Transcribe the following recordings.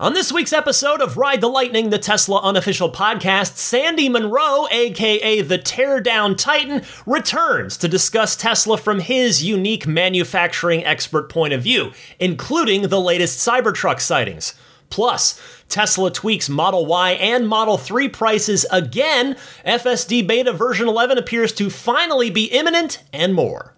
On this week's episode of Ride the Lightning, the Tesla unofficial podcast, Sandy Munro, aka the Teardown Titan, returns to discuss Tesla from his unique manufacturing expert point of view, including the latest Cybertruck sightings. Plus, Tesla tweaks Model Y and Model 3 prices again, FSD Beta version 11 appears to finally be imminent, and more.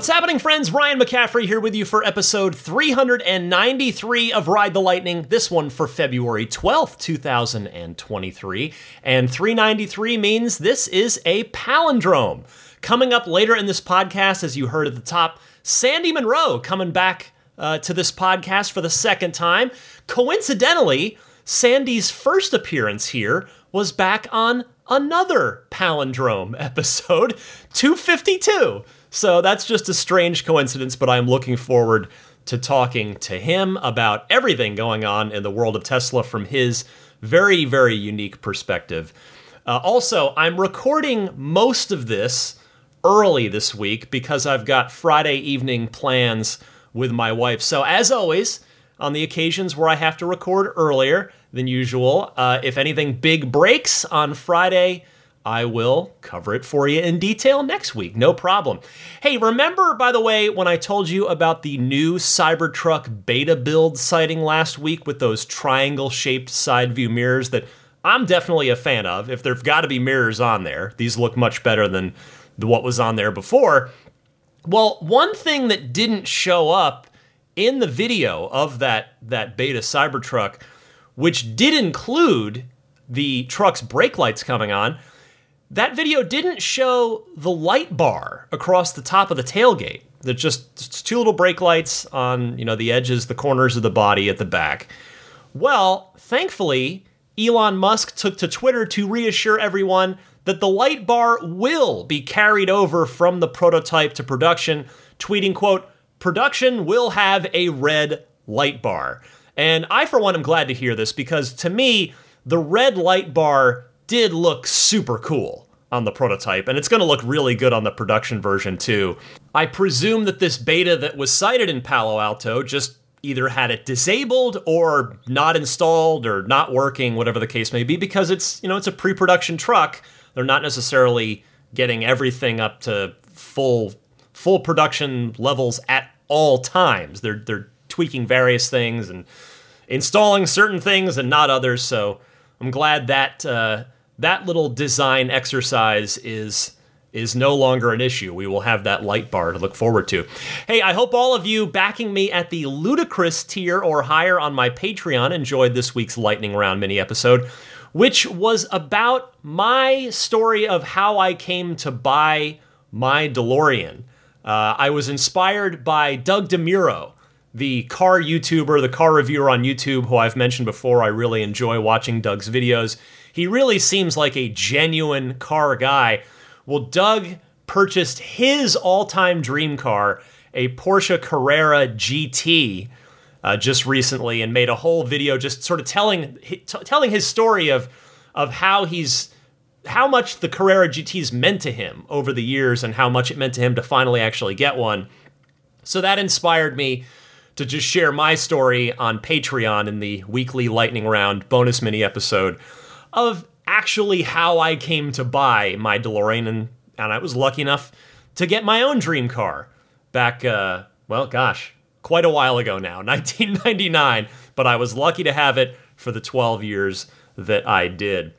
What's happening, friends? Ryan McCaffrey here with you for episode 393 of Ride the Lightning, this one for February 12th, 2023. And 393 means this is a palindrome. Coming up later in this podcast, as you heard at the top, Sandy Munro coming back uh, to this podcast for the second time. Coincidentally, Sandy's first appearance here was back on another palindrome episode, 252. So that's just a strange coincidence, but I'm looking forward to talking to him about everything going on in the world of Tesla from his very, very unique perspective. Uh, also, I'm recording most of this early this week because I've got Friday evening plans with my wife. So, as always, on the occasions where I have to record earlier than usual, uh, if anything big breaks on Friday, I will cover it for you in detail next week. No problem. Hey, remember, by the way, when I told you about the new Cybertruck beta build sighting last week with those triangle shaped side view mirrors that I'm definitely a fan of? If there've got to be mirrors on there, these look much better than what was on there before. Well, one thing that didn't show up in the video of that, that beta Cybertruck, which did include the truck's brake lights coming on, that video didn't show the light bar across the top of the tailgate. There's just two little brake lights on, you know, the edges, the corners of the body at the back. Well, thankfully, Elon Musk took to Twitter to reassure everyone that the light bar will be carried over from the prototype to production, tweeting, quote, production will have a red light bar. And I, for one, am glad to hear this because to me, the red light bar did look super cool on the prototype, and it's going to look really good on the production version too. I presume that this beta that was sighted in Palo Alto just either had it disabled or not installed or not working, whatever the case may be, because it's you know it's a pre-production truck. They're not necessarily getting everything up to full full production levels at all times. They're they're tweaking various things and installing certain things and not others. So I'm glad that. Uh, that little design exercise is is no longer an issue. We will have that light bar to look forward to. Hey, I hope all of you backing me at the ludicrous tier or higher on my Patreon enjoyed this week's lightning round mini episode, which was about my story of how I came to buy my DeLorean. Uh, I was inspired by Doug DeMuro, the car YouTuber, the car reviewer on YouTube, who I've mentioned before. I really enjoy watching Doug's videos. He really seems like a genuine car guy. Well, Doug purchased his all time dream car, a Porsche Carrera GT, uh, just recently, and made a whole video just sort of telling t- telling his story of of how he's how much the Carrera GT's meant to him over the years and how much it meant to him to finally actually get one. So that inspired me to just share my story on Patreon in the weekly lightning round bonus mini episode of actually how I came to buy my DeLorean, and, and I was lucky enough to get my own dream car back, uh, well, gosh, quite a while ago now, 1999, but I was lucky to have it for the 12 years that I did.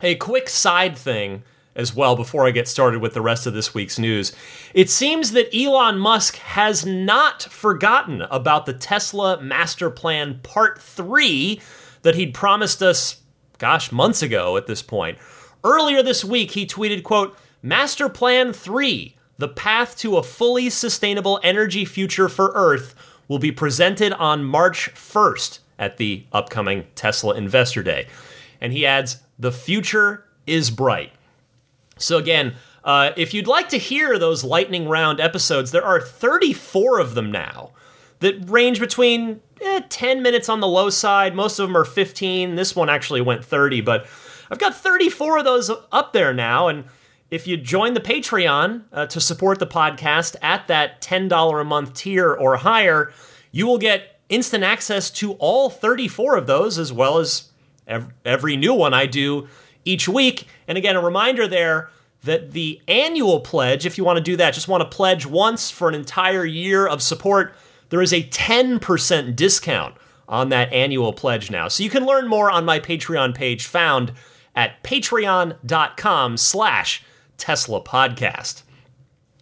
A quick side thing as well before I get started with the rest of this week's news. It seems that Elon Musk has not forgotten about the Tesla Master Plan Part 3 that he'd promised us gosh, months ago at this point. Earlier this week, he tweeted, quote, Master Plan 3, the path to a fully sustainable energy future for Earth, will be presented on March 1st at the upcoming Tesla Investor Day. And he adds, the future is bright. So again, Uh, if you'd like to hear those lightning round episodes, there are 34 of them now that range between eh, 10 minutes on the low side. Most of them are 15. This one actually went 30, but I've got 34 of those up there now. And if you join the Patreon uh, to support the podcast at that $10 a month tier or higher, you will get instant access to all 34 of those, as well as every new one I do each week. And again, a reminder there that the annual pledge, if you want to do that, just want to pledge once for an entire year of support, there is a 10% discount on that annual pledge now. So you can learn more on my Patreon page found at patreon.com slash Tesla podcast.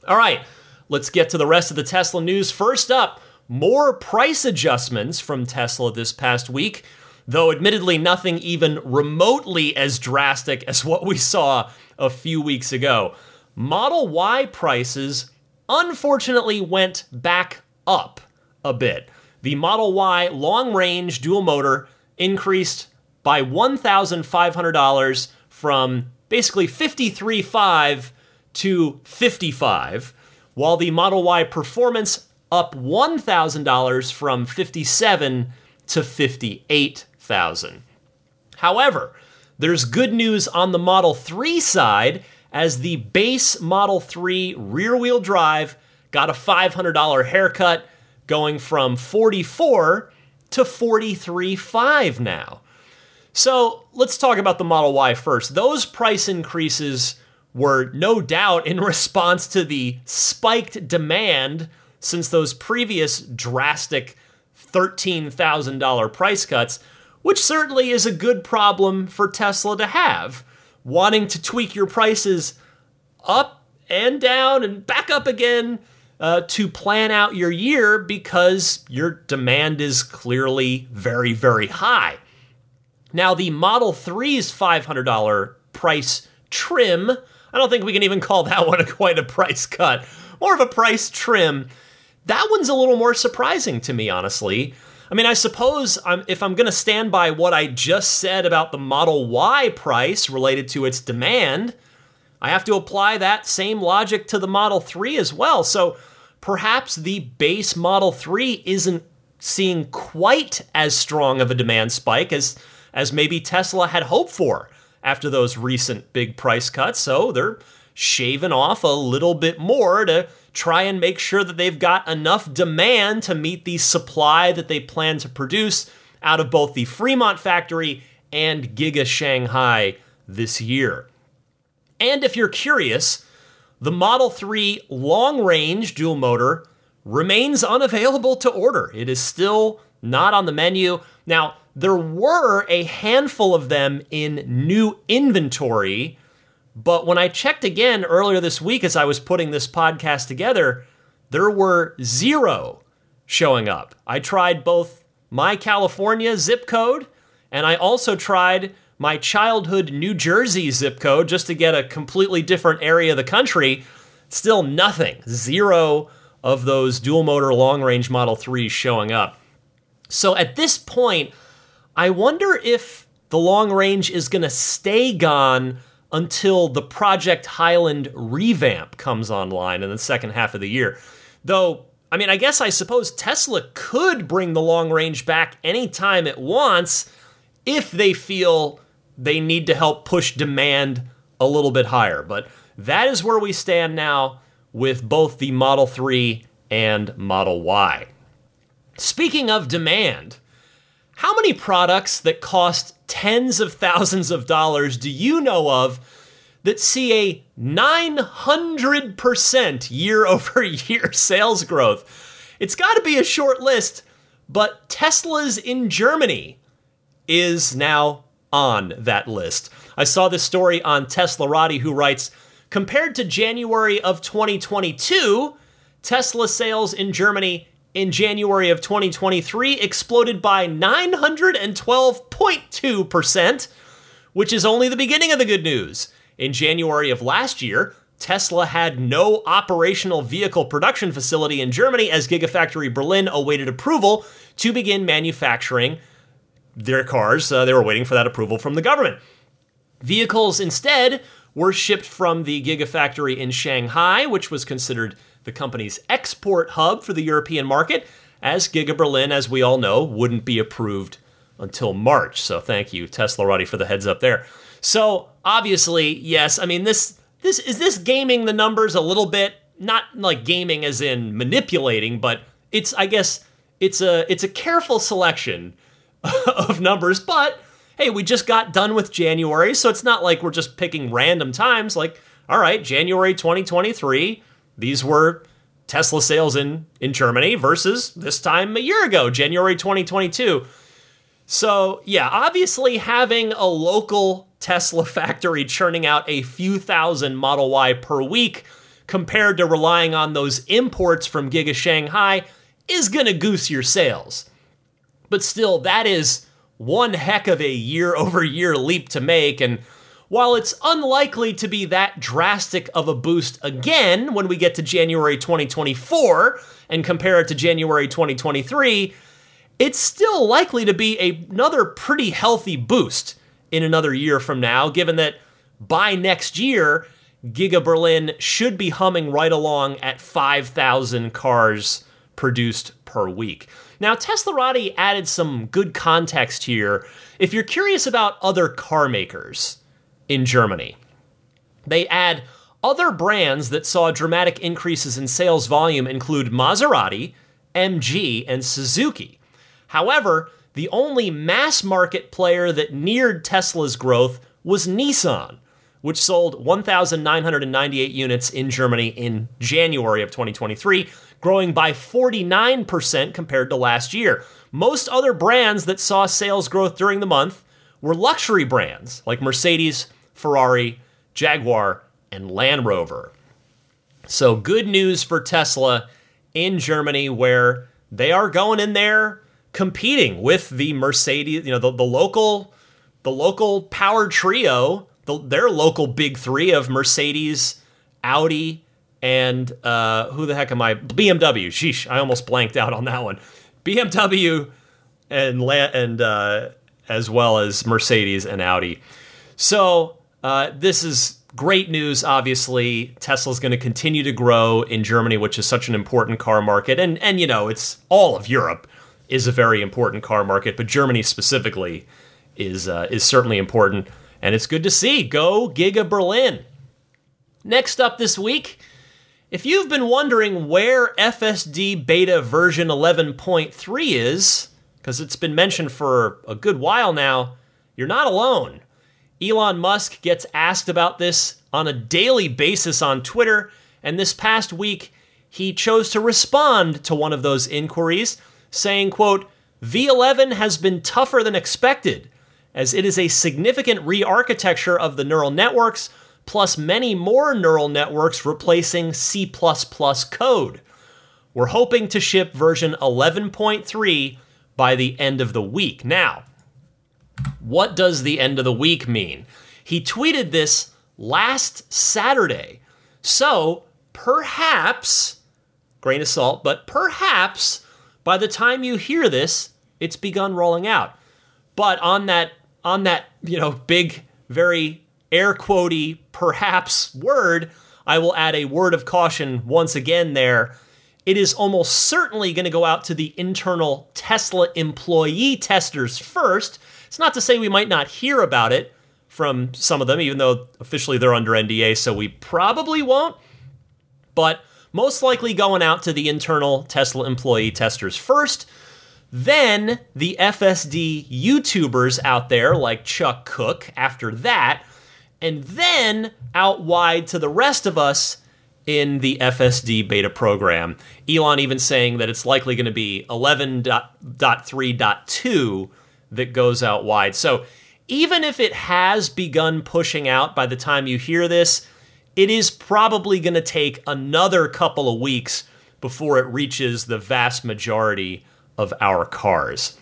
All right, let's get to the rest of the Tesla news. First up, more price adjustments from Tesla this past week, though admittedly nothing even remotely as drastic as what we saw a few weeks ago. Model Y prices unfortunately went back up a bit. The Model Y long range dual motor increased by $1,500 from basically 53.5 to 55, while the Model Y Performance up $1,000 from 57 to 58,000. However, there's good news on the Model 3 side as the base Model 3 rear wheel drive got a $500 haircut going from 44 to 43.5 now. So let's talk about the Model Y first. Those price increases were no doubt in response to the spiked demand since those previous drastic $13,000 price cuts which certainly is a good problem for Tesla to have. Wanting to tweak your prices up and down and back up again uh, to plan out your year because your demand is clearly very, very high. Now, the Model 3's $500 price trim, I don't think we can even call that one a quite a price cut, more of a price trim. That one's a little more surprising to me, honestly. I mean, I suppose I'm, if I'm going to stand by what I just said about the Model Y price related to its demand, I have to apply that same logic to the Model 3 as well. So perhaps the base Model 3 isn't seeing quite as strong of a demand spike as, as maybe Tesla had hoped for after those recent big price cuts. So they're shaving off a little bit more to try and make sure that they've got enough demand to meet the supply that they plan to produce out of both the Fremont factory and Giga Shanghai this year. And if you're curious, the Model 3 long range dual motor remains unavailable to order. It is still not on the menu. Now, there were a handful of them in new inventory but when I checked again earlier this week as I was putting this podcast together, there were zero showing up. I tried both my California zip code and I also tried my childhood New Jersey zip code just to get a completely different area of the country. Still nothing. Zero of those dual motor long range Model 3s showing up. So at this point, I wonder if the long range is going to stay gone until the Project Highland revamp comes online in the second half of the year. Though, I mean, I guess I suppose Tesla could bring the long range back anytime it wants if they feel they need to help push demand a little bit higher. But that is where we stand now with both the Model 3 and Model Y. Speaking of demand, how many products that cost tens of thousands of dollars do you know of that see a 900% year over year sales growth? It's got to be a short list, but Tesla's in Germany is now on that list. I saw this story on Teslarati who writes Compared to January of 2022, Tesla sales in Germany in January of 2023 exploded by 912.2%, which is only the beginning of the good news. In January of last year, Tesla had no operational vehicle production facility in Germany as Gigafactory Berlin awaited approval to begin manufacturing their cars. Uh, they were waiting for that approval from the government. Vehicles instead were shipped from the Gigafactory in Shanghai, which was considered the company's export hub for the European market, as Giga Berlin, as we all know, wouldn't be approved until March. So thank you, Teslarati, for the heads up there. So obviously, yes, I mean this this is this gaming the numbers a little bit, not like gaming as in manipulating, but it's I guess it's a it's a careful selection of numbers, but hey, we just got done with January, so it's not like we're just picking random times like all right, January 2023, these were Tesla sales in in Germany versus this time a year ago, January 2022. So, yeah, obviously having a local Tesla factory churning out a few thousand Model Y per week compared to relying on those imports from Giga Shanghai is going to goose your sales. But still, that is one heck of a year over year leap to make. And while it's unlikely to be that drastic of a boost again when we get to January 2024 and compare it to January 2023, it's still likely to be another pretty healthy boost in another year from now, given that by next year, Giga Berlin should be humming right along at 5,000 cars produced per week. Now, Teslarati added some good context here. If you're curious about other car makers in Germany, they add other brands that saw dramatic increases in sales volume include Maserati, MG, and Suzuki. However, the only mass market player that neared Tesla's growth was Nissan, which sold 1,998 units in Germany in January of 2023, growing by 49% compared to last year. Most other brands that saw sales growth during the month were luxury brands like Mercedes, Ferrari, Jaguar, and Land Rover. So, good news for Tesla in Germany, where they are going in there competing with the Mercedes, you know, the, the local the local power trio, the, their local big three of Mercedes, Audi, and uh, who the heck am I? BMW. Sheesh, I almost blanked out on that one. BMW and and uh, as well as Mercedes and Audi. So uh, this is great news. Obviously, Tesla's going to continue to grow in Germany, which is such an important car market, and and you know it's all of Europe is a very important car market, but Germany specifically is uh, is certainly important, and it's good to see. Go Giga Berlin. Next up this week, if you've been wondering where FSD beta version 11.3 is, because it's been mentioned for a good while now, you're not alone. Elon Musk gets asked about this on a daily basis on Twitter, and this past week he chose to respond to one of those inquiries saying, quote, V11 has been tougher than expected, as it is a significant re-architecture of the neural networks, plus many more neural networks replacing C++ code. We're hoping to ship version 11.3 by the end of the week. Now, what does the end of the week mean? He tweeted this last Saturday. So, perhaps, grain of salt, but perhaps by the time you hear this, it's begun rolling out. But on that on that, you know, big, very air quotey perhaps word, I will add a word of caution once again there. It is almost certainly going to go out to the internal Tesla employee testers first. It's not to say we might not hear about it from some of them, even though officially they're under NDA, so we probably won't. But most likely going out to the internal Tesla employee testers first. Then the FSD YouTubers out there like Chuck Cook after that, and then out wide to the rest of us in the FSD beta program. Elon even saying that it's likely going to be 11.3.2 that goes out wide. So even if it has begun pushing out by the time you hear this, it is probably going to take another couple of weeks before it reaches the vast majority of our cars.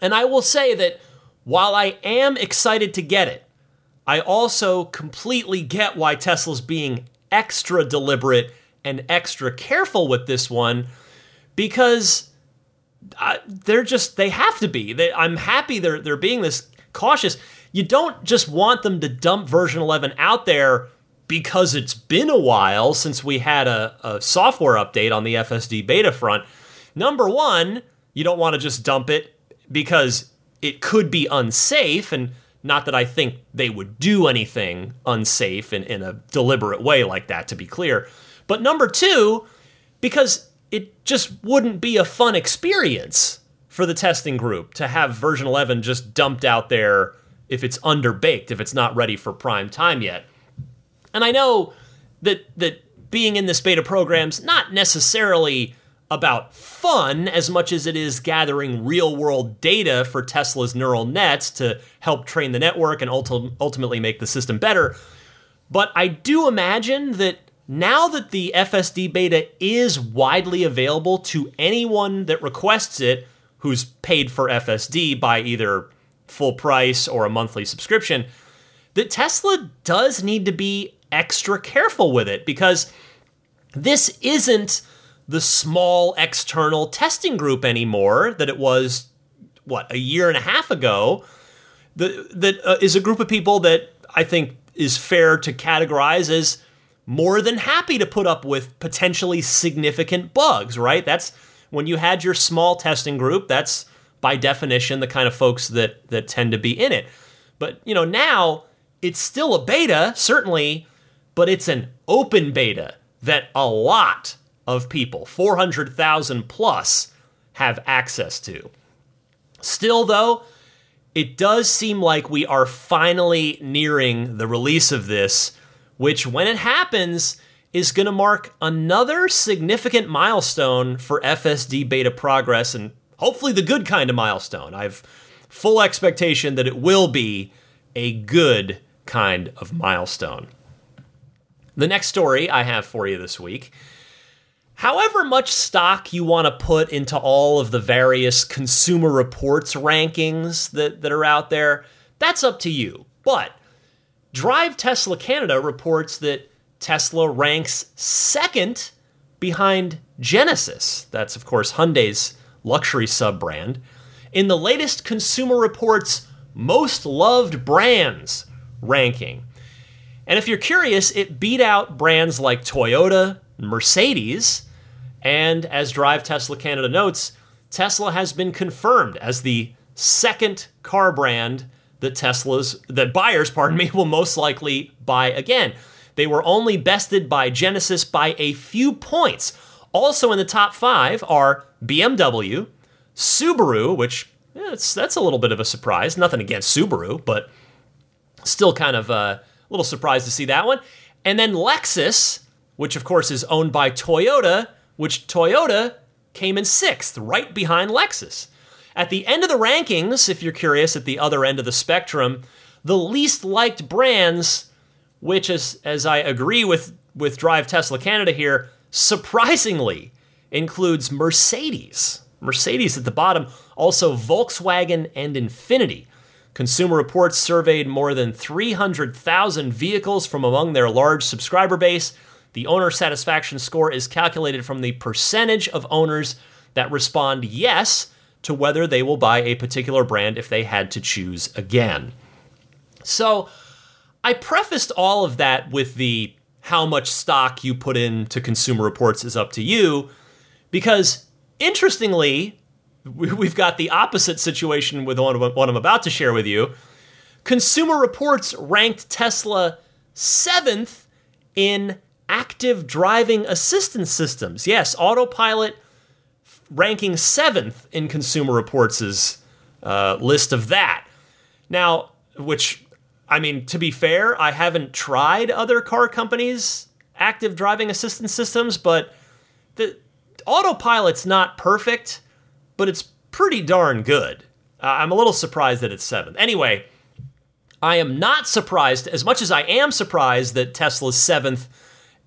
And I will say that while I am excited to get it, I also completely get why Tesla's being extra deliberate and extra careful with this one because uh, they're just they have to be. They, I'm happy they're they're being this cautious you don't just want them to dump version 11 out there because it's been a while since we had a, a software update on the FSD beta front. Number one, you don't want to just dump it because it could be unsafe and not that I think they would do anything unsafe in, in a deliberate way like that, to be clear. But number two, because it just wouldn't be a fun experience for the testing group to have version 11 just dumped out there if it's underbaked, if it's not ready for prime time yet. And I know that that being in this beta program's not necessarily about fun as much as it is gathering real world data for Tesla's neural nets to help train the network and ulti- ultimately make the system better. But I do imagine that now that the FSD beta is widely available to anyone that requests it who's paid for FSD by either full price or a monthly subscription, that Tesla does need to be extra careful with it because this isn't the small external testing group anymore that it was what a year and a half ago that that uh, is a group of people that I think is fair to categorize as more than happy to put up with potentially significant bugs, right? That's when you had your small testing group, that's by definition the kind of folks that that tend to be in it. But, you know, now it's still a beta, certainly, but it's an open beta that a lot of people, 400,000 plus, have access to. Still, though, it does seem like we are finally nearing the release of this, which, when it happens, is going to mark another significant milestone for FSD beta progress and hopefully the good kind of milestone. I've full expectation that it will be a good kind of milestone. The next story I have for you this week However much stock you want to put into all of the various consumer reports rankings that, that are out there, that's up to you. But Drive Tesla Canada reports that Tesla ranks second behind Genesis. That's, of course, Hyundai's luxury sub brand. In the latest Consumer Reports Most Loved Brands ranking. And if you're curious, it beat out brands like Toyota, Mercedes, and as Drive Tesla Canada notes, Tesla has been confirmed as the second car brand that Tesla's that buyers, pardon me, will most likely buy again. They were only bested by Genesis by a few points. Also in the top five are BMW, Subaru, which yeah, that's a little bit of a surprise. Nothing against Subaru, but still kind of uh, a little surprised to see that one. And then Lexus, which of course is owned by Toyota, which Toyota came in sixth, right behind Lexus. At the end of the rankings, if you're curious, at the other end of the spectrum, the least liked brands, which is, as I agree with, with Drive Tesla Canada here, surprisingly includes Mercedes. Mercedes at the bottom, also Volkswagen and Infiniti. Consumer Reports surveyed more than 300,000 vehicles from among their large subscriber base the owner satisfaction score is calculated from the percentage of owners that respond yes to whether they will buy a particular brand if they had to choose again. So, I prefaced all of that with the how much stock you put into Consumer Reports is up to you, because interestingly, we've got the opposite situation with what I'm about to share with you. Consumer Reports ranked Tesla seventh in active driving assistance systems. Yes, autopilot ranking seventh in Consumer Reports' uh, list of that. Now, which, I mean, to be fair, I haven't tried other car companies' active driving assistance systems, but the autopilot's not perfect, but it's pretty darn good. Uh, I'm a little surprised that it's seventh. Anyway, I am not surprised, as much as I am surprised that Tesla's seventh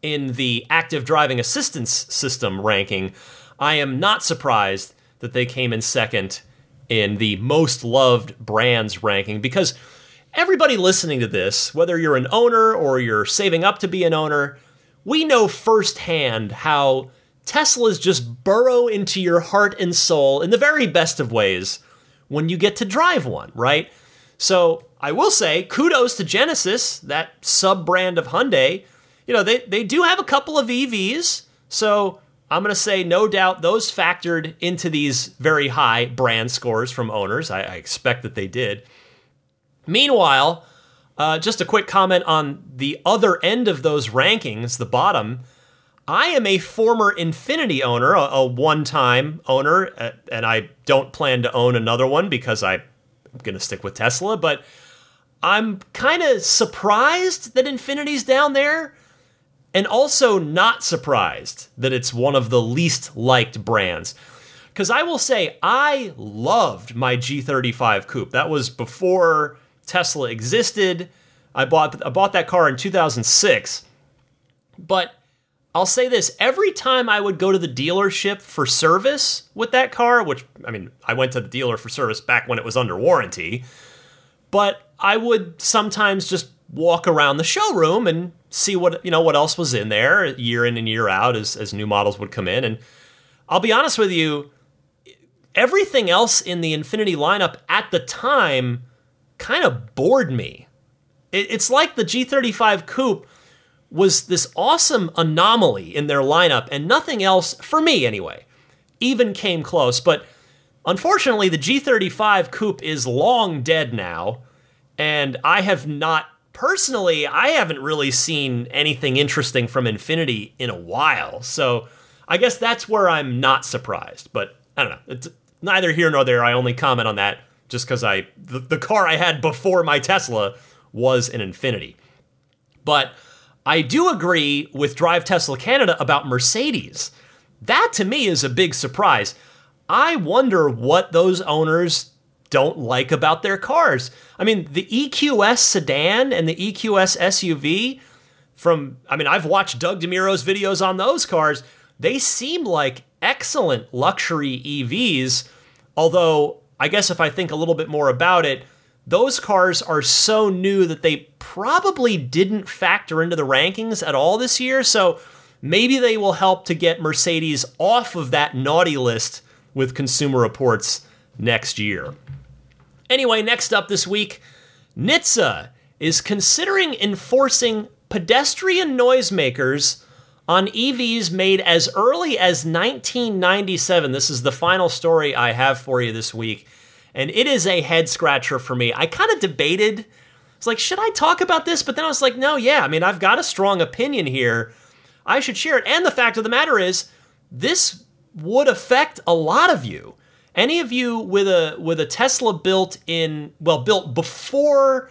in the active driving assistance system ranking, I am not surprised that they came in second in the most loved brands ranking because everybody listening to this, whether you're an owner or you're saving up to be an owner, we know firsthand how Teslas just burrow into your heart and soul in the very best of ways when you get to drive one, right? So I will say kudos to Genesis, that sub brand of Hyundai. You know, they, they do have a couple of EVs. So I'm going to say, no doubt, those factored into these very high brand scores from owners. I, I expect that they did. Meanwhile, uh, just a quick comment on the other end of those rankings, the bottom. I am a former Infiniti owner, a, a one time owner, uh, and I don't plan to own another one because I'm going to stick with Tesla. But I'm kind of surprised that Infiniti's down there, and also not surprised that it's one of the least liked brands. Because I will say, I loved my G35 Coupe. That was before Tesla existed. I bought I bought that car in 2006. But I'll say this every time I would go to the dealership for service with that car, which I mean, I went to the dealer for service back when it was under warranty, but I would sometimes just walk around the showroom and see what you know what else was in there year in and year out as as new models would come in and I'll be honest with you everything else in the Infiniti lineup at the time kind of bored me. it's like the G35 Coupe was this awesome anomaly in their lineup, and nothing else, for me anyway, even came close. But unfortunately, the G35 Coupe is long dead now, and I have not personally, I haven't really seen anything interesting from Infiniti in a while. So I guess that's where I'm not surprised. But I don't know. It's neither here nor there. I only comment on that just because I the, the car I had before my Tesla was an Infiniti. But I do agree with Drive Tesla Canada about Mercedes. That to me is a big surprise. I wonder what those owners don't like about their cars. I mean, the EQS sedan and the EQS SUV from I mean, I've watched Doug DeMuro's videos on those cars. They seem like excellent luxury EVs, although I guess if I think a little bit more about it, those cars are so new that they probably didn't factor into the rankings at all this year. So maybe they will help to get Mercedes off of that naughty list with Consumer Reports next year. Anyway, next up this week, NHTSA is considering enforcing pedestrian noisemakers on EVs made as early as 1997. This is the final story I have for you this week and it is a head scratcher for me. I kind of debated. It's like, should I talk about this? But then I was like, no, yeah. I mean, I've got a strong opinion here. I should share it. And the fact of the matter is, this would affect a lot of you. Any of you with a with a Tesla built in well built before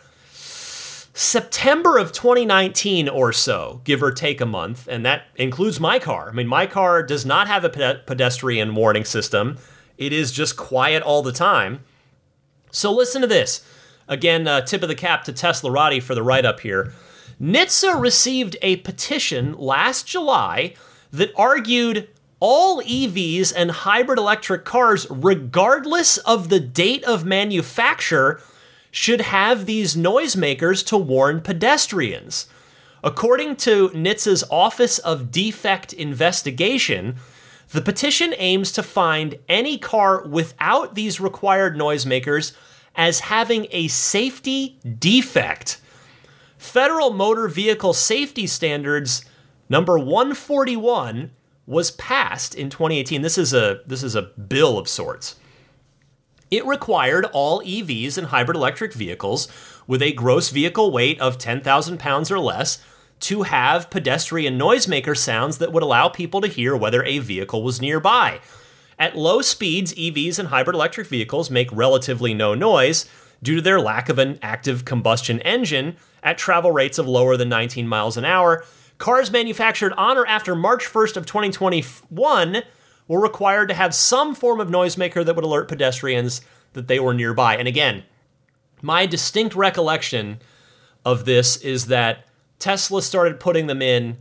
September of 2019 or so, give or take a month, and that includes my car. I mean, my car does not have a pedestrian warning system. It is just quiet all the time. So listen to this. Again, uh, tip of the cap to Teslarati for the write up here. NHTSA received a petition last July that argued all EVs and hybrid electric cars, regardless of the date of manufacture, should have these noisemakers to warn pedestrians. According to NHTSA's Office of Defect Investigation, the petition aims to find any car without these required noisemakers as having a safety defect. Federal Motor Vehicle Safety Standards number 141 was passed in 2018. This is a this is a bill of sorts. It required all EVs and hybrid electric vehicles with a gross vehicle weight of 10,000 pounds or less to have pedestrian noisemaker sounds that would allow people to hear whether a vehicle was nearby. At low speeds, EVs and hybrid electric vehicles make relatively no noise due to their lack of an active combustion engine at travel rates of lower than 19 miles an hour. Cars manufactured on or after March 1st of 2021 were required to have some form of noisemaker that would alert pedestrians that they were nearby. And again, my distinct recollection of this is that Tesla started putting them in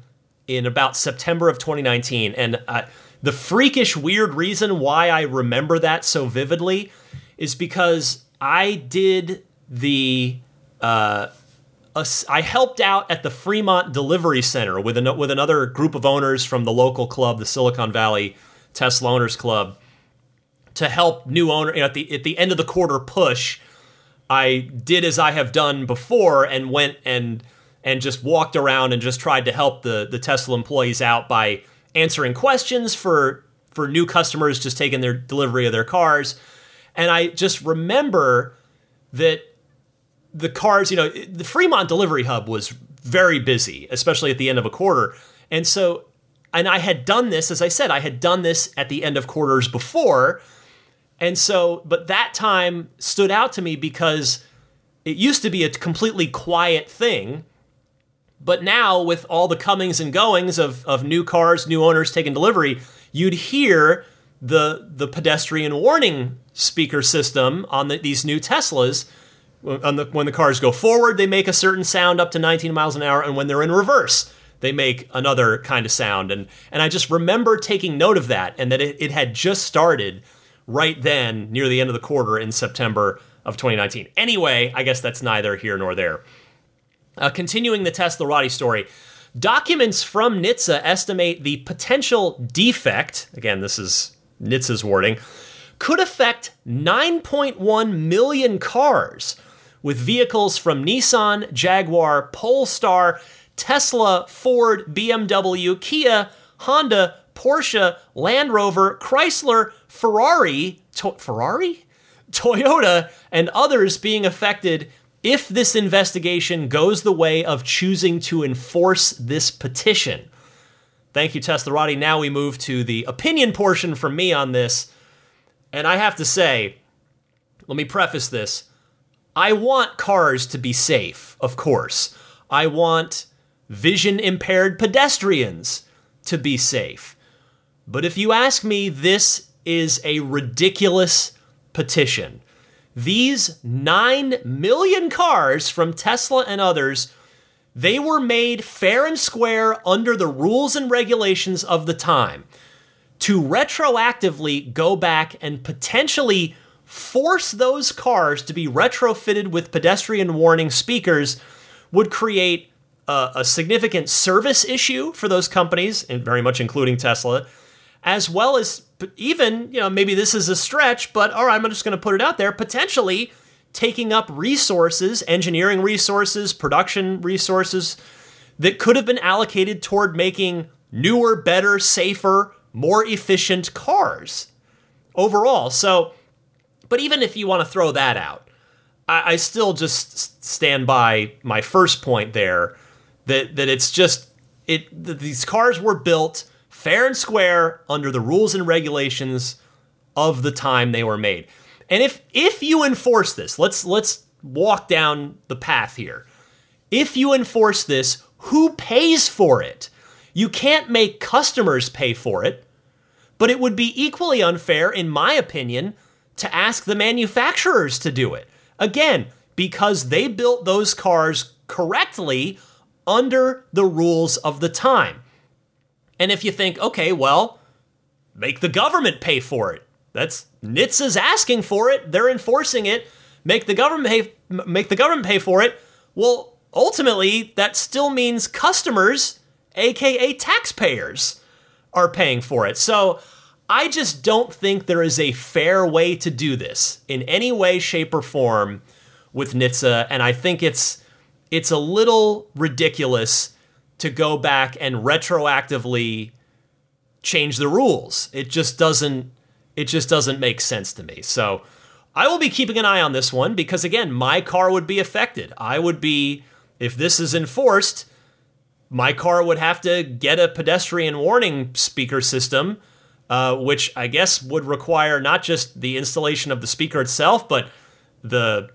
in about September of 2019. And uh, the freakish, weird reason why I remember that so vividly is because I did the. Uh, I helped out at the Fremont Delivery Center with an, with another group of owners from the local club, the Silicon Valley Tesla Owners Club, to help new owner you know, at the at the end of the quarter push I did as I have done before and went and and just walked around and just tried to help the the Tesla employees out by answering questions for for new customers just taking their delivery of their cars. And I just remember that the cars, you know, the Fremont delivery hub was very busy, especially at the end of a quarter. And so, and I had done this, as I said, I had done this at the end of quarters before. And so, but that time stood out to me because it used to be a completely quiet thing. But now, with all the comings and goings of, of new cars, new owners taking delivery, you'd hear the the pedestrian warning speaker system on the, these new Teslas. The, when the cars go forward, they make a certain sound up to 19 miles an hour, and when they're in reverse, they make another kind of sound. And and I just remember taking note of that, and that it, it had just started right then, near the end of the quarter in September of 2019. Anyway, I guess that's neither here nor there. Uh, continuing the Teslarati story, documents from NHTSA estimate the potential defect. Again, this is NHTSA's wording could affect 9.1 million cars, with vehicles from Nissan, Jaguar, Polestar, Tesla, Ford, BMW, Kia, Honda, Porsche, Land Rover, Chrysler, Ferrari, to- Ferrari, Toyota, and others being affected if this investigation goes the way of choosing to enforce this petition. Thank you, Teslarati. Now we move to the opinion portion from me on this. And I have to say, let me preface this. I want cars to be safe, of course. I want vision impaired pedestrians to be safe. But if you ask me, this is a ridiculous petition. These 9 million cars from Tesla and others, they were made fair and square under the rules and regulations of the time to retroactively go back and potentially force those cars to be retrofitted with pedestrian warning speakers would create a, a, significant service issue for those companies, and very much including Tesla, as well as even, you know, maybe this is a stretch, but all right, I'm just going to put it out there, potentially taking up resources, engineering resources, production resources that could have been allocated toward making newer, better, safer, more efficient cars overall. So, but even if you want to throw that out, I, I still just stand by my first point there that that it's just it that these cars were built fair and square under the rules and regulations of the time they were made. And if if you enforce this, let's let's walk down the path here. If you enforce this, who pays for it? You can't make customers pay for it, but it would be equally unfair, in my opinion, to ask the manufacturers to do it. Again, because they built those cars correctly under the rules of the time. And if you think, okay, well, make the government pay for it. That's NHTSA's asking for it. They're enforcing it. Make the government pay, make the government pay for it. Well, ultimately, that still means customers aka taxpayers, are paying for it. So I just don't think there is a fair way to do this in any way, shape, or form with NHTSA, and I think it's it's a little ridiculous to go back and retroactively change the rules. It just doesn't it just doesn't make sense to me. So I will be keeping an eye on this one because again, my car would be affected. I would be if this is enforced, my car would have to get a pedestrian warning speaker system, uh, which I guess would require not just the installation of the speaker itself, but the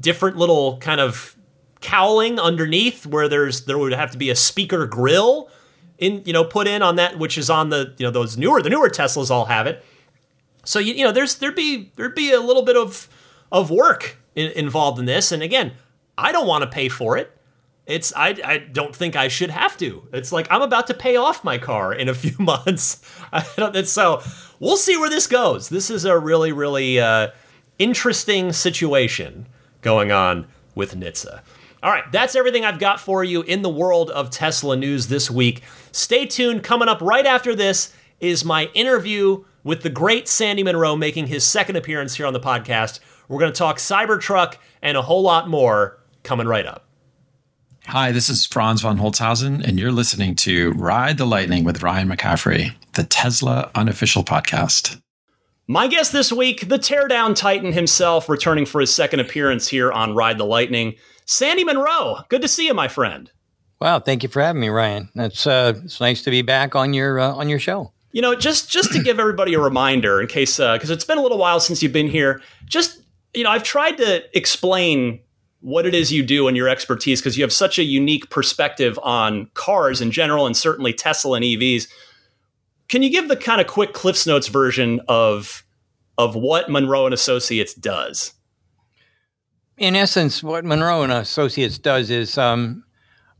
different little kind of cowling underneath where there's there would have to be a speaker grill in you know put in on that which is on the you know those newer the newer Teslas all have it. So you, you know there's there'd be there'd be a little bit of of work in, involved in this, and again, I don't want to pay for it. It's I, I don't think I should have to. It's like I'm about to pay off my car in a few months. So we'll see where this goes. This is a really really uh, interesting situation going on with NHTSA. All right, that's everything I've got for you in the world of Tesla news this week. Stay tuned. Coming up right after this is my interview with the great Sandy Munro making his second appearance here on the podcast We're going to talk Cybertruck and a whole lot more coming right up. Hi, this is Franz von Holzhausen, and you're listening to Ride the Lightning with Ryan McCaffrey, the Tesla unofficial podcast. My guest this week, the teardown titan himself, returning for his second appearance here on Ride the Lightning, Sandy Munro. Good to see you, my friend. Wow, thank you for having me, Ryan. It's uh, it's nice to be back on your uh, on your show. You know, just just to give everybody a reminder, in case because uh, it's been a little while since you've been here. Just you know, I've tried to explain what it is you do and your expertise because you have such a unique perspective on cars in general and certainly Tesla and EVs. Can you give the kind of quick Cliffs Notes version of of what Munro and Associates does? In essence, what Munro and Associates does is um,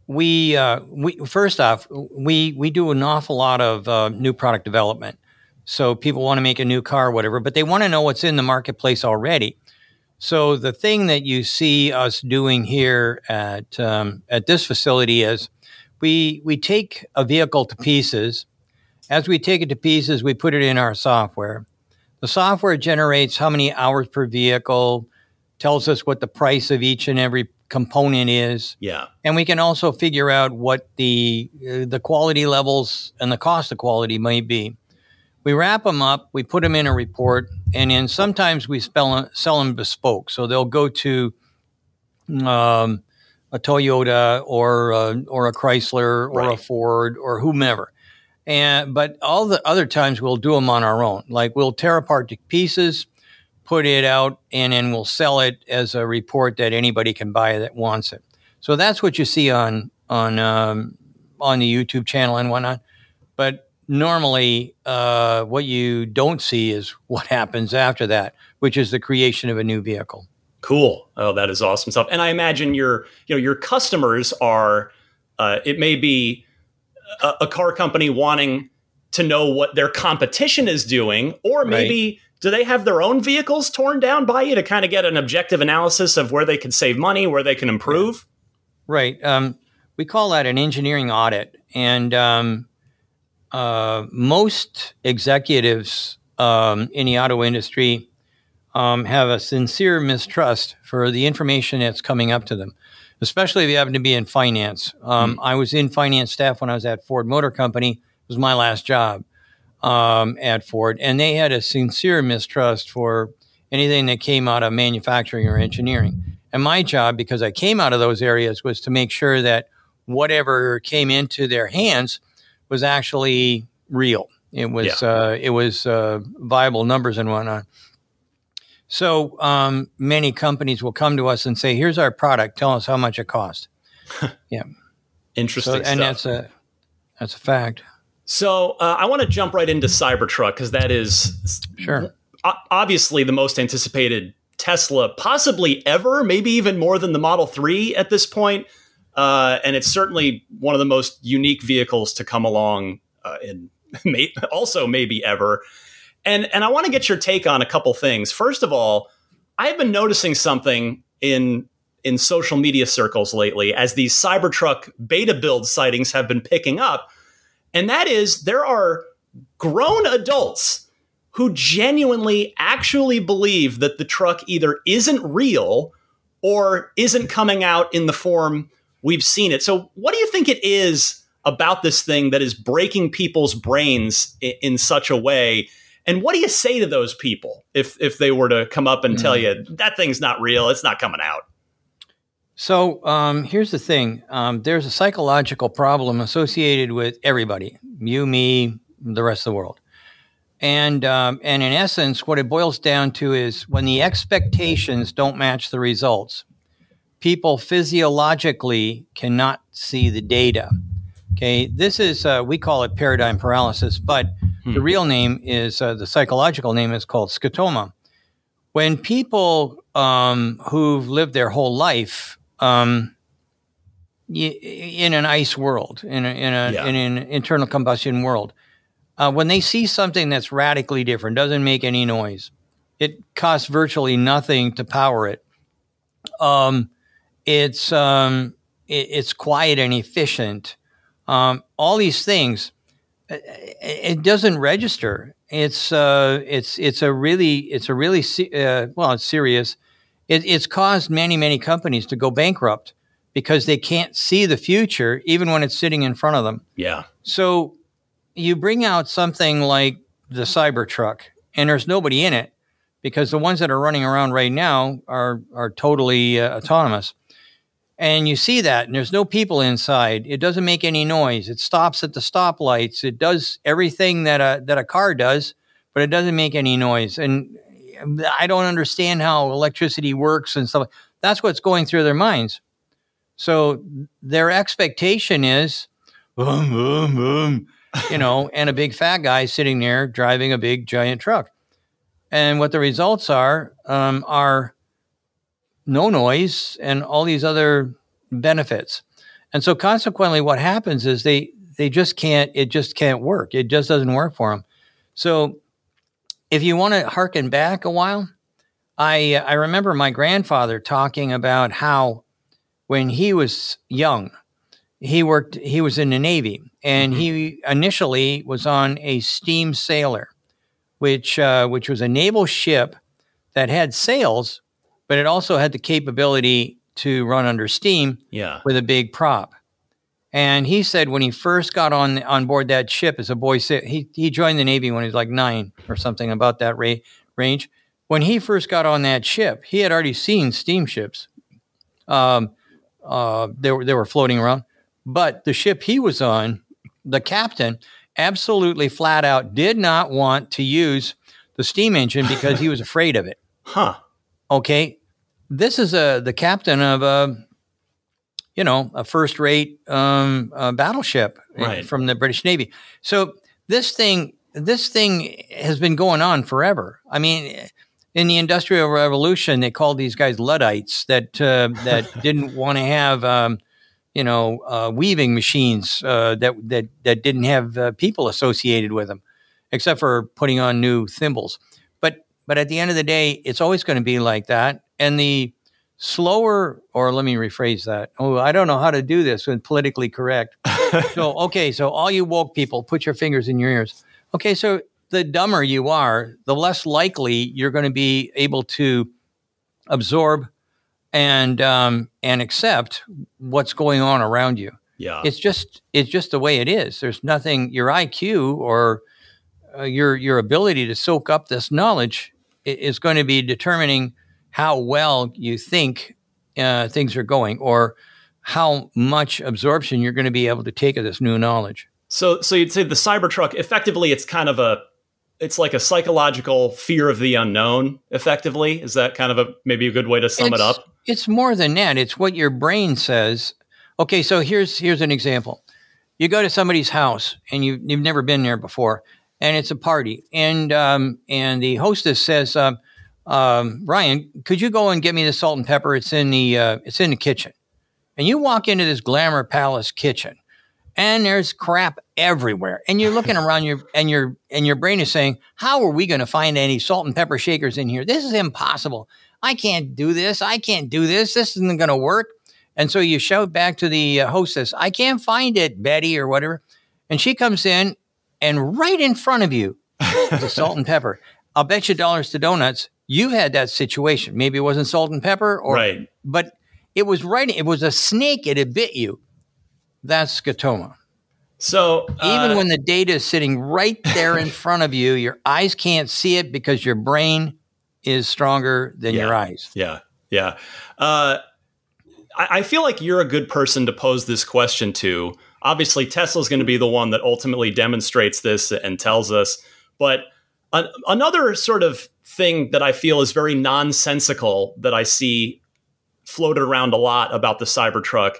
we uh, we first off we we do an awful lot of uh, new product development. So people want to make a new car, whatever, but they want to know what's in the marketplace already. So the thing that you see us doing here at um, at this facility is we we take a vehicle to pieces. As we take it to pieces, we put it in our software. The software generates how many hours per vehicle, tells us what the price of each and every component is. Yeah. And we can also figure out what the uh, the quality levels and the cost of quality may be. We wrap them up, we put them in a report, and then sometimes we spell, sell them bespoke. So they'll go to um, a Toyota or a, or a Chrysler or right. a Ford or whomever. And but all the other times we'll do them on our own. Like we'll tear apart the pieces, put it out, and then we'll sell it as a report that anybody can buy that wants it. So that's what you see on on um, on the YouTube channel and whatnot. But normally uh, what you don't see is what happens after that, which is the creation of a new vehicle. Cool. Oh, that is awesome stuff. And I imagine your you know your customers are uh, it may be a, a, car company wanting to know what their competition is doing, or maybe. Right. Do they have their own vehicles torn down by you to kind of get an objective analysis of where they can save money, where they can improve? Right. Um, we call that an engineering audit, and um, uh, most executives um, in the auto industry um, have a sincere mistrust for the information that's coming up to them, especially if you happen to be in finance. Um, mm I was in finance staff when I was at Ford Motor Company. It was my last job um, at Ford, and they had a sincere mistrust for anything that came out of manufacturing or engineering. And my job, because I came out of those areas, was to make sure that whatever came into their hands was actually real. It was yeah. uh, it was uh, viable numbers and whatnot. So um, many companies will come to us and say, "Here's our product. Tell us how much it costs." yeah, interesting. So, and that's a that's a fact. So uh, I want to jump right into Cybertruck because that is sure obviously the most anticipated Tesla possibly ever, maybe even more than the Model Three at this point. Uh, and it's certainly one of the most unique vehicles to come along uh, in may- also maybe ever. And and I want to get your take on a couple things. First of all, I have been noticing something in in social media circles lately as these Cybertruck beta build sightings have been picking up, and that is there are grown adults who genuinely actually believe that the truck either isn't real or isn't coming out in the form we've seen it. So, what do you think it is about this thing that is breaking people's brains in, in such a way? And what do you say to those people if if they were to come up and mm. tell hmm. you that thing's not real, it's not coming out? So um, here's the thing: um, there's a psychological problem associated with everybody, you, me, the rest of the world, and um, and in essence, what it boils down to is when the expectations don't match the results, people physiologically cannot see the data. Okay, this is uh, we call it paradigm paralysis, but hmm. the real name is uh, the psychological name is called scotoma. When people um, who've lived their whole life um, in an ice world, in, a, in, a, yeah. in an internal combustion world, uh, when they see something that's radically different, doesn't make any noise, it costs virtually nothing to power it. Um, it's um, it, it's quiet and efficient. Um, all these things, it, it doesn't register it's uh, it's it's a really it's a really se- uh, well it's serious. It, it's caused many many companies to go bankrupt because they can't see the future even when it's sitting in front of them. Yeah. So you bring out something like the Cybertruck, and there's nobody in it because the ones that are running around right now are are totally uh, autonomous. And you see that, and there's no people inside. It doesn't make any noise. It stops at the stoplights. It does everything that a that a car does, but it doesn't make any noise. And I don't understand how electricity works and stuff. That's what's going through their minds. So their expectation is, boom, boom, boom, you know, and a big fat guy sitting there driving a big giant truck. And what the results are um, are no noise and all these other benefits. And so consequently, what happens is they they just can't. It just can't work. It just doesn't work for them. So if you want to harken back a while, I I remember my grandfather talking about how when he was young, he worked. He was in the Navy, and mm-hmm. he initially was on a steam sailor, which uh, which was a naval ship that had sails but it also had the capability to run under steam yeah. with a big prop. And he said when he first got on on board that ship as a boy, he he joined the Navy when he was like nine or something about that ra- range. When he first got on that ship, he had already seen steamships. Um, uh, they were they were floating around, but the ship he was on, the captain absolutely flat out did not want to use the steam engine because he was afraid of it. Huh. Okay, this is a the captain of a you know a first rate um, battleship right. from the British Navy. So this thing this thing has been going on forever. I mean. In the Industrial Revolution, they called these guys Luddites that uh, that didn't want to have um, you know, uh, weaving machines uh, that that that didn't have uh, people associated with them, except for putting on new thimbles. But but at the end of the day, it's always going to be like that. And the slower, or let me rephrase that. Oh, I don't know how to do this when politically correct. so, okay, so all you woke people, put your fingers in your ears. Okay, so the dumber you are, the less likely you're going to be able to absorb and um, and accept what's going on around you. Yeah, it's just it's just the way it is. There's nothing your IQ or uh, your your ability to soak up this knowledge is going to be determining how well you think uh, things are going or how much absorption you're going to be able to take of this new knowledge. So, so you'd say the Cybertruck, effectively, it's kind of a, it's like a psychological fear of the unknown. Effectively, is that kind of a maybe a good way to sum it's, it up? It's more than that. It's what your brain says. Okay, so here's here's an example. You go to somebody's house and you you've never been there before, and it's a party, and um, and the hostess says, um, um, Ryan, could you go and get me the salt and pepper? It's in the uh, it's in the kitchen. And you walk into this glamour palace kitchen, and there's crap everywhere. And you're looking around your and your and your brain is saying, "How are we going to find any salt and pepper shakers in here? This is impossible. I can't do this. I can't do this. This isn't going to work." And so you shout back to the uh, hostess, "I can't find it, Betty, or whatever." And she comes in, and right in front of you, the salt and pepper. I'll bet you dollars to donuts you had that situation. Maybe it wasn't salt and pepper, or right. but it was right. It was a snake. It had bit you. That's scotoma. So uh, even when the data is sitting right there in front of you, your eyes can't see it because your brain is stronger than yeah, your eyes. Yeah, yeah. Uh, I, I feel like you're a good person to pose this question to. Obviously, Tesla's going to be the one that ultimately demonstrates this and tells us. But another sort of thing that I feel is very nonsensical that I see floated around a lot about the Cybertruck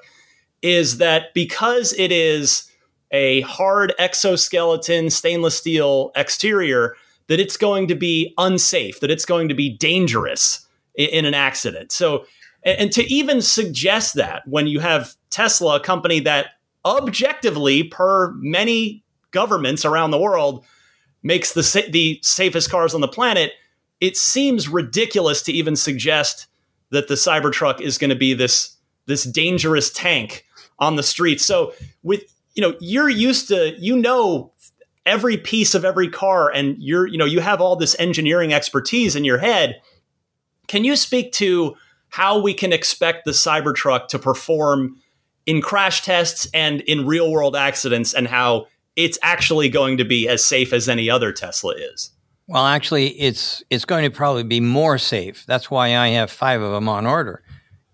is that because it is a hard exoskeleton stainless steel exterior, that it's going to be unsafe, that it's going to be dangerous in, in an accident. So, and, and to even suggest that when you have Tesla, a company that objectively, per many governments around the world, makes the the safest cars on the planet it seems ridiculous to even suggest that the Cybertruck is going to be this this dangerous tank on the streets. So with you know you're used to you know every piece of every car and you're you know you have all this engineering expertise in your head can you speak to how we can expect the cybertruck to perform in crash tests and in real world accidents and how it's actually going to be as safe as any other tesla is well actually it's it's going to probably be more safe that's why i have five of them on order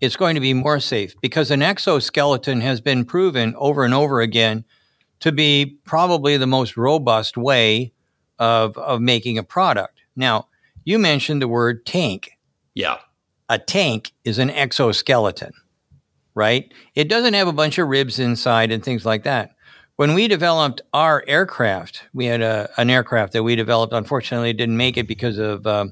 it's going to be more safe because an exoskeleton has been proven over and over again to be probably the most robust way of, of making a product. Now, you mentioned the word tank. Yeah. A tank is an exoskeleton, right? It doesn't have a bunch of ribs inside and things like that. When we developed our aircraft, we had a, an aircraft that we developed. Unfortunately, it didn't make it because of uh,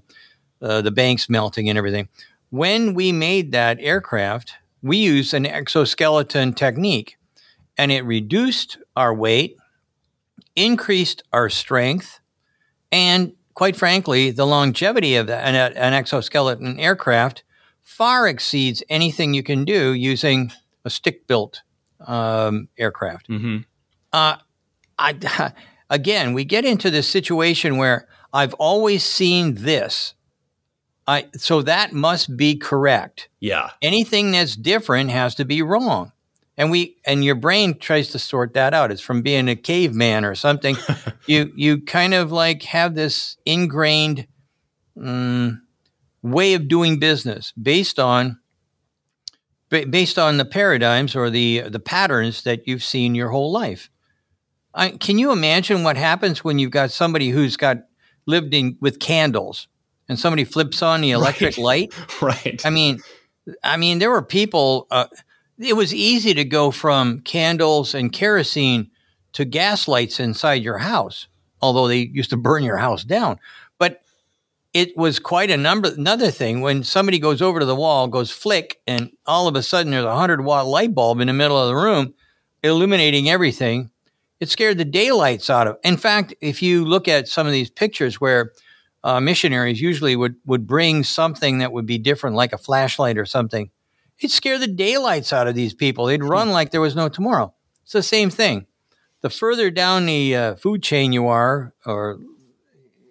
uh, the banks melting and everything. When we made that aircraft, we used an exoskeleton technique and it reduced our weight, increased our strength, and quite frankly, the longevity of an, an exoskeleton aircraft far exceeds anything you can do using a stick built um, aircraft. Mm-hmm. Uh, I, again, we get into this situation where I've always seen this. I, so that must be correct. Yeah. Anything that's different has to be wrong and we and your brain tries to sort that out it's from being a caveman or something you you kind of like have this ingrained um, way of doing business based on based on the paradigms or the the patterns that you've seen your whole life I, can you imagine what happens when you've got somebody who's got lived in with candles and somebody flips on the electric right. light right i mean i mean there were people uh, it was easy to go from candles and kerosene to gas lights inside your house, although they used to burn your house down. But it was quite a number. Another thing when somebody goes over to the wall, goes flick, and all of a sudden there's a hundred watt light bulb in the middle of the room, illuminating everything. It scared the daylights out of. In fact, if you look at some of these pictures where uh, missionaries usually would would bring something that would be different, like a flashlight or something, It'd scare the daylights out of these people. They'd run like there was no tomorrow. It's the same thing. The further down the uh, food chain you are, or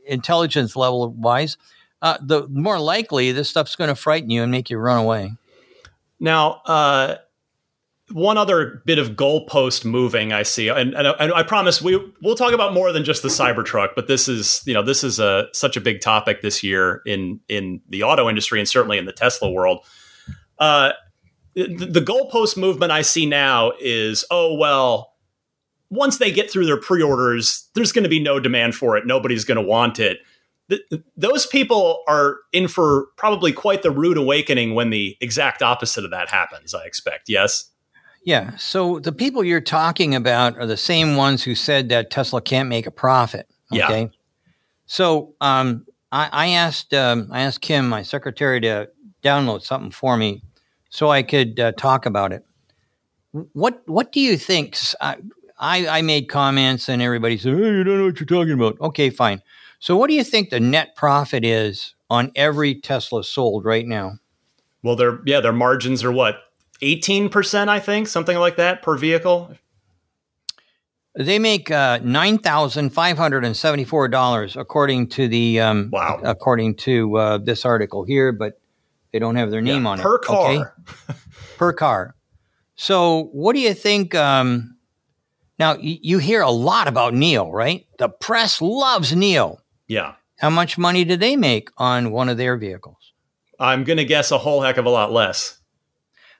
intelligence level wise, uh, the more likely this stuff's going to frighten you and make you run away. Now, uh, one other bit of goalpost moving I see, and, and, and, I promise we we'll talk about more than just the Cybertruck, but this is you know this is a such a big topic this year in in the auto industry and certainly in the Tesla world. Uh, the, the goalpost movement I see now is, oh well, once they get through their pre-orders, there's going to be no demand for it. Nobody's going to want it. those people are in for probably quite the rude awakening when the exact opposite of that happens. I expect. Yes. Yeah. So the people you're talking about are the same ones who said that Tesla can't make a profit. Okay. Yeah. So um, I, I, asked um, I asked Kim, my secretary, to download something for me so I could uh, talk about it. What What do you think? I, I made comments and everybody said, "Hey, you don't know what you're talking about." Okay, fine. So, what do you think the net profit is on every Tesla sold right now? Well, their yeah, their margins are what eighteen percent, I think, something like that per vehicle. They make uh, nine thousand five hundred and seventy four dollars, according to the um, wow. according to uh, this article here. But they don't have their name yeah, on per it. Per car. Okay? per car. So, what do you think? Um, now, y- you hear a lot about NIO, right? The press loves NIO. Yeah. How much money do they make on one of their vehicles? I'm going to guess a whole heck of a lot less.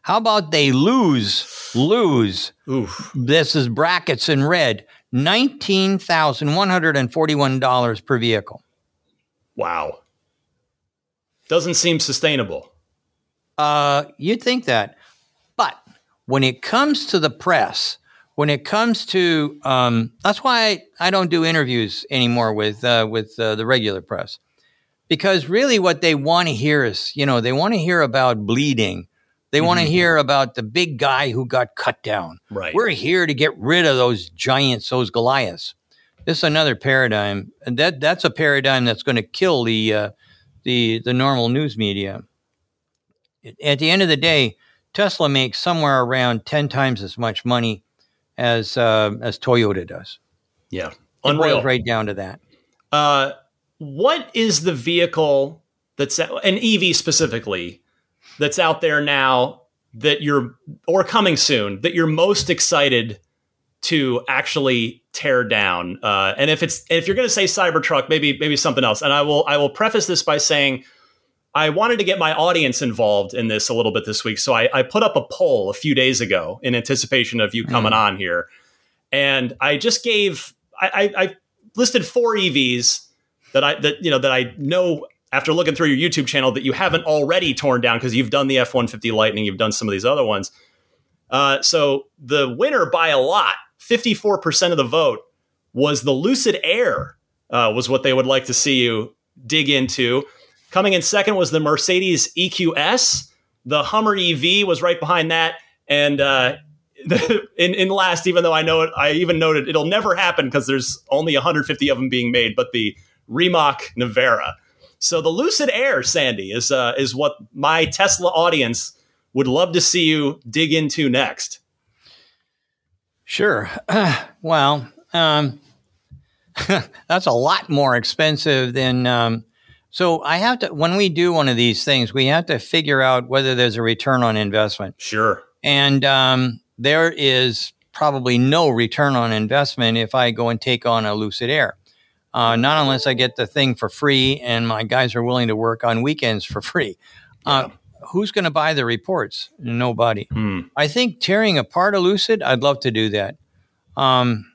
How about they lose, lose? Oof. This is brackets in red $19,141 per vehicle. Wow. Doesn't seem sustainable. Uh, you'd think that. But when it comes to the press, when it comes to um, that's why I, I, don't do interviews anymore with uh, with uh, the regular press because really what they want to hear is you know they want to hear about bleeding they mm-hmm. want to hear about the big guy who got cut down right we're here to get rid of those giants those goliaths this is another paradigm and that that's a paradigm that's going to kill the uh, the the normal news media. At the end of the day, Tesla makes somewhere around ten times as much money as uh, as Toyota does. Yeah, Unreal. boils right down to that. Uh, what is the vehicle that's an EV specifically that's out there now that you're or coming soon that you're most excited to actually tear down? Uh, and if it's if you're going to say Cybertruck, maybe maybe something else. And I will I will preface this by saying. I wanted to get my audience involved in this a little bit this week. So I, I put up a poll a few days ago in anticipation of you coming on here. And I just gave I, I, I listed four EVs that I that you know that I know after looking through your YouTube channel that you haven't already torn down because you've done the F one fifty Lightning, you've done some of these other ones. Uh, so the winner by a lot, fifty four percent of the vote, was the Lucid Air. Uh, was what they would like to see you dig into. Coming in second was the Mercedes EQS. The Hummer EV was right behind that, and uh, in, in last, even though I know it, I even noted it'll never happen because there's only 150 of them being made, but the Rimac Nevera. So the Lucid Air, Sandy, is uh, is what my Tesla audience would love to see you dig into next. Sure. well, um, that's a lot more expensive than. Um, so I have to when we do one of these things, we have to figure out whether there's a return on investment. Sure. And um, there is probably no return on investment if I go and take on a Lucid Air. Uh, not unless I get the thing for free and my guys are willing to work on weekends for free. Uh, who's going to buy the reports? Nobody. Hmm. I think tearing apart a Lucid, I'd love to do that. Um,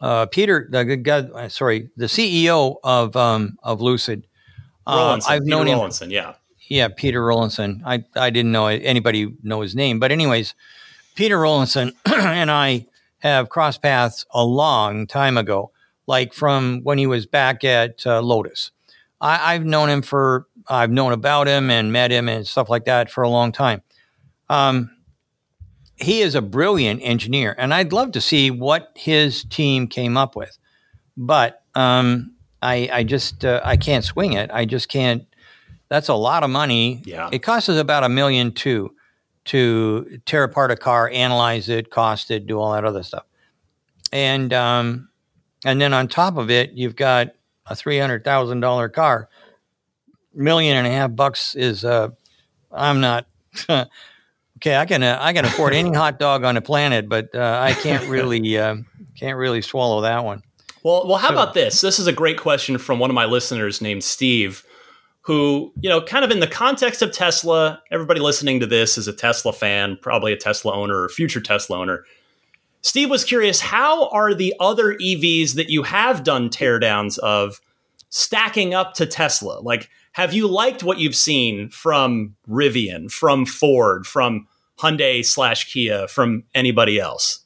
uh, Peter, the good guy, uh, sorry, the CEO of um, of Lucid. uh, Rawlinson, I've Peter known him Rawlinson, yeah. yeah, Peter Rawlinson. I, I didn't know anybody know his name, but anyways, Peter Rawlinson and I have crossed paths a long time ago, like from when he was back at uh, Lotus. I, I've known him for I've known about him and met him and stuff like that for a long time. Um, he is a brilliant engineer, and I'd love to see what his team came up with, but um, I, I just uh, I can't swing it. I just can't that's a lot of money. Yeah. It costs us about a million two to tear apart a car, analyze it, cost it, do all that other stuff. And um, and then on top of it, you've got a three hundred thousand dollar car. Million and a half bucks is uh, I'm not okay. I can uh, I can afford any hot dog on the planet, but uh, I can't really uh, can't really swallow that one. Well, well, how So- about this? This is a great question from one of my listeners named Steve, who, you know, kind of in the context of Tesla, everybody listening to this is a Tesla fan, probably a Tesla owner or future Tesla owner. Steve was curious, how are the other EVs that you have done teardowns of stacking up to Tesla? Like, have you liked what you've seen from Rivian, from Ford, from Hyundai slash Kia, from anybody else?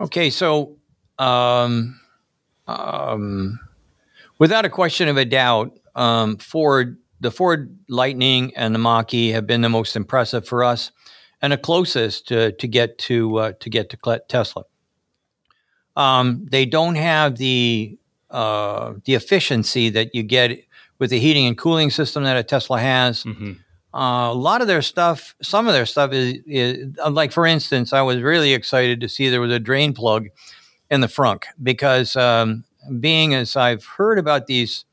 Okay, so um, um, without a question of a doubt, um, Ford, the Ford Lightning and the Mach-E have been the most impressive for us, and the closest to, to get to uh, to get to Tesla. Um, they don't have the uh, the efficiency that you get with the heating and cooling system that a Tesla has. Mhm. Uh, a lot of their stuff, some of their stuff is, is uh, like, for instance, I was really excited to see there was a drain plug in the front because, um, being as I've heard about these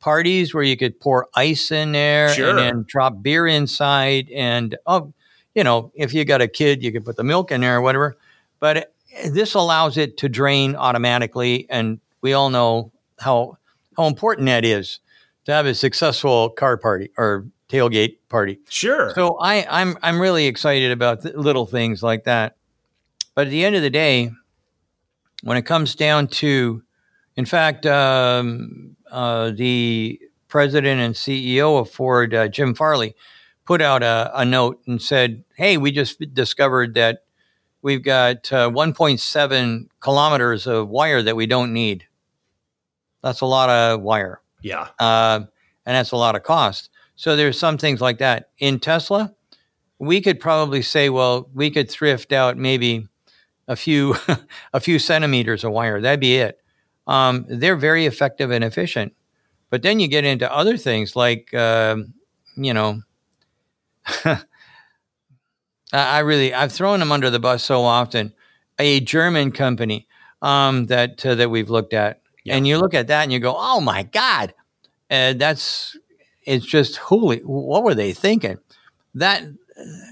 parties where you could pour ice in there Sure. and then drop beer inside, and oh, you know, if you got a kid, you could put the milk in there or whatever. But it, this allows it to drain automatically, and we all know how how important that is to have a successful car party or tailgate party. Sure. So I, I'm I'm really excited about th- little things like that. But at the end of the day, when it comes down to, in fact, um, uh, the president and CEO of Ford, uh, Jim Farley, put out a, a note and said, "Hey, we just discovered that we've got uh, 1.7 kilometers of wire that we don't need. That's a lot of wire." yeah. uh, and that's a lot of cost. So there's some things like that in Tesla. We could probably say, well, we could thrift out maybe a few a few centimeters of wire. That'd be it. Um, they're very effective and efficient. But then you get into other things like, um, you know, I really I've thrown them under the bus so often. A German company, um, that uh, that we've looked at, Yeah. and you look at that and you go, "Oh my God, uh, that's it's just holy. What were they thinking?" That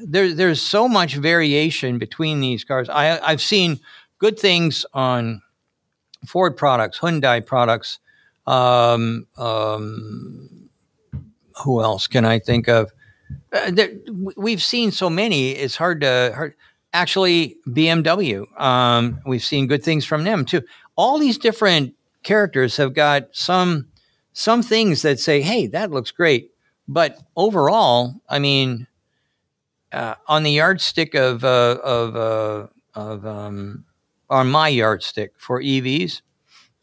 there, there's so much variation between these cars. I, I've seen good things on Ford products, Hyundai products. Um, um, who else can I think of? Uh, there, we've seen so many. It's hard to hard. Actually, BMW. Um, we've seen good things from them too. All these different characters have got some some things that say, "Hey, that looks great." But overall, I mean, uh, on the yardstick of uh, of uh, of um, on my yardstick for EVs.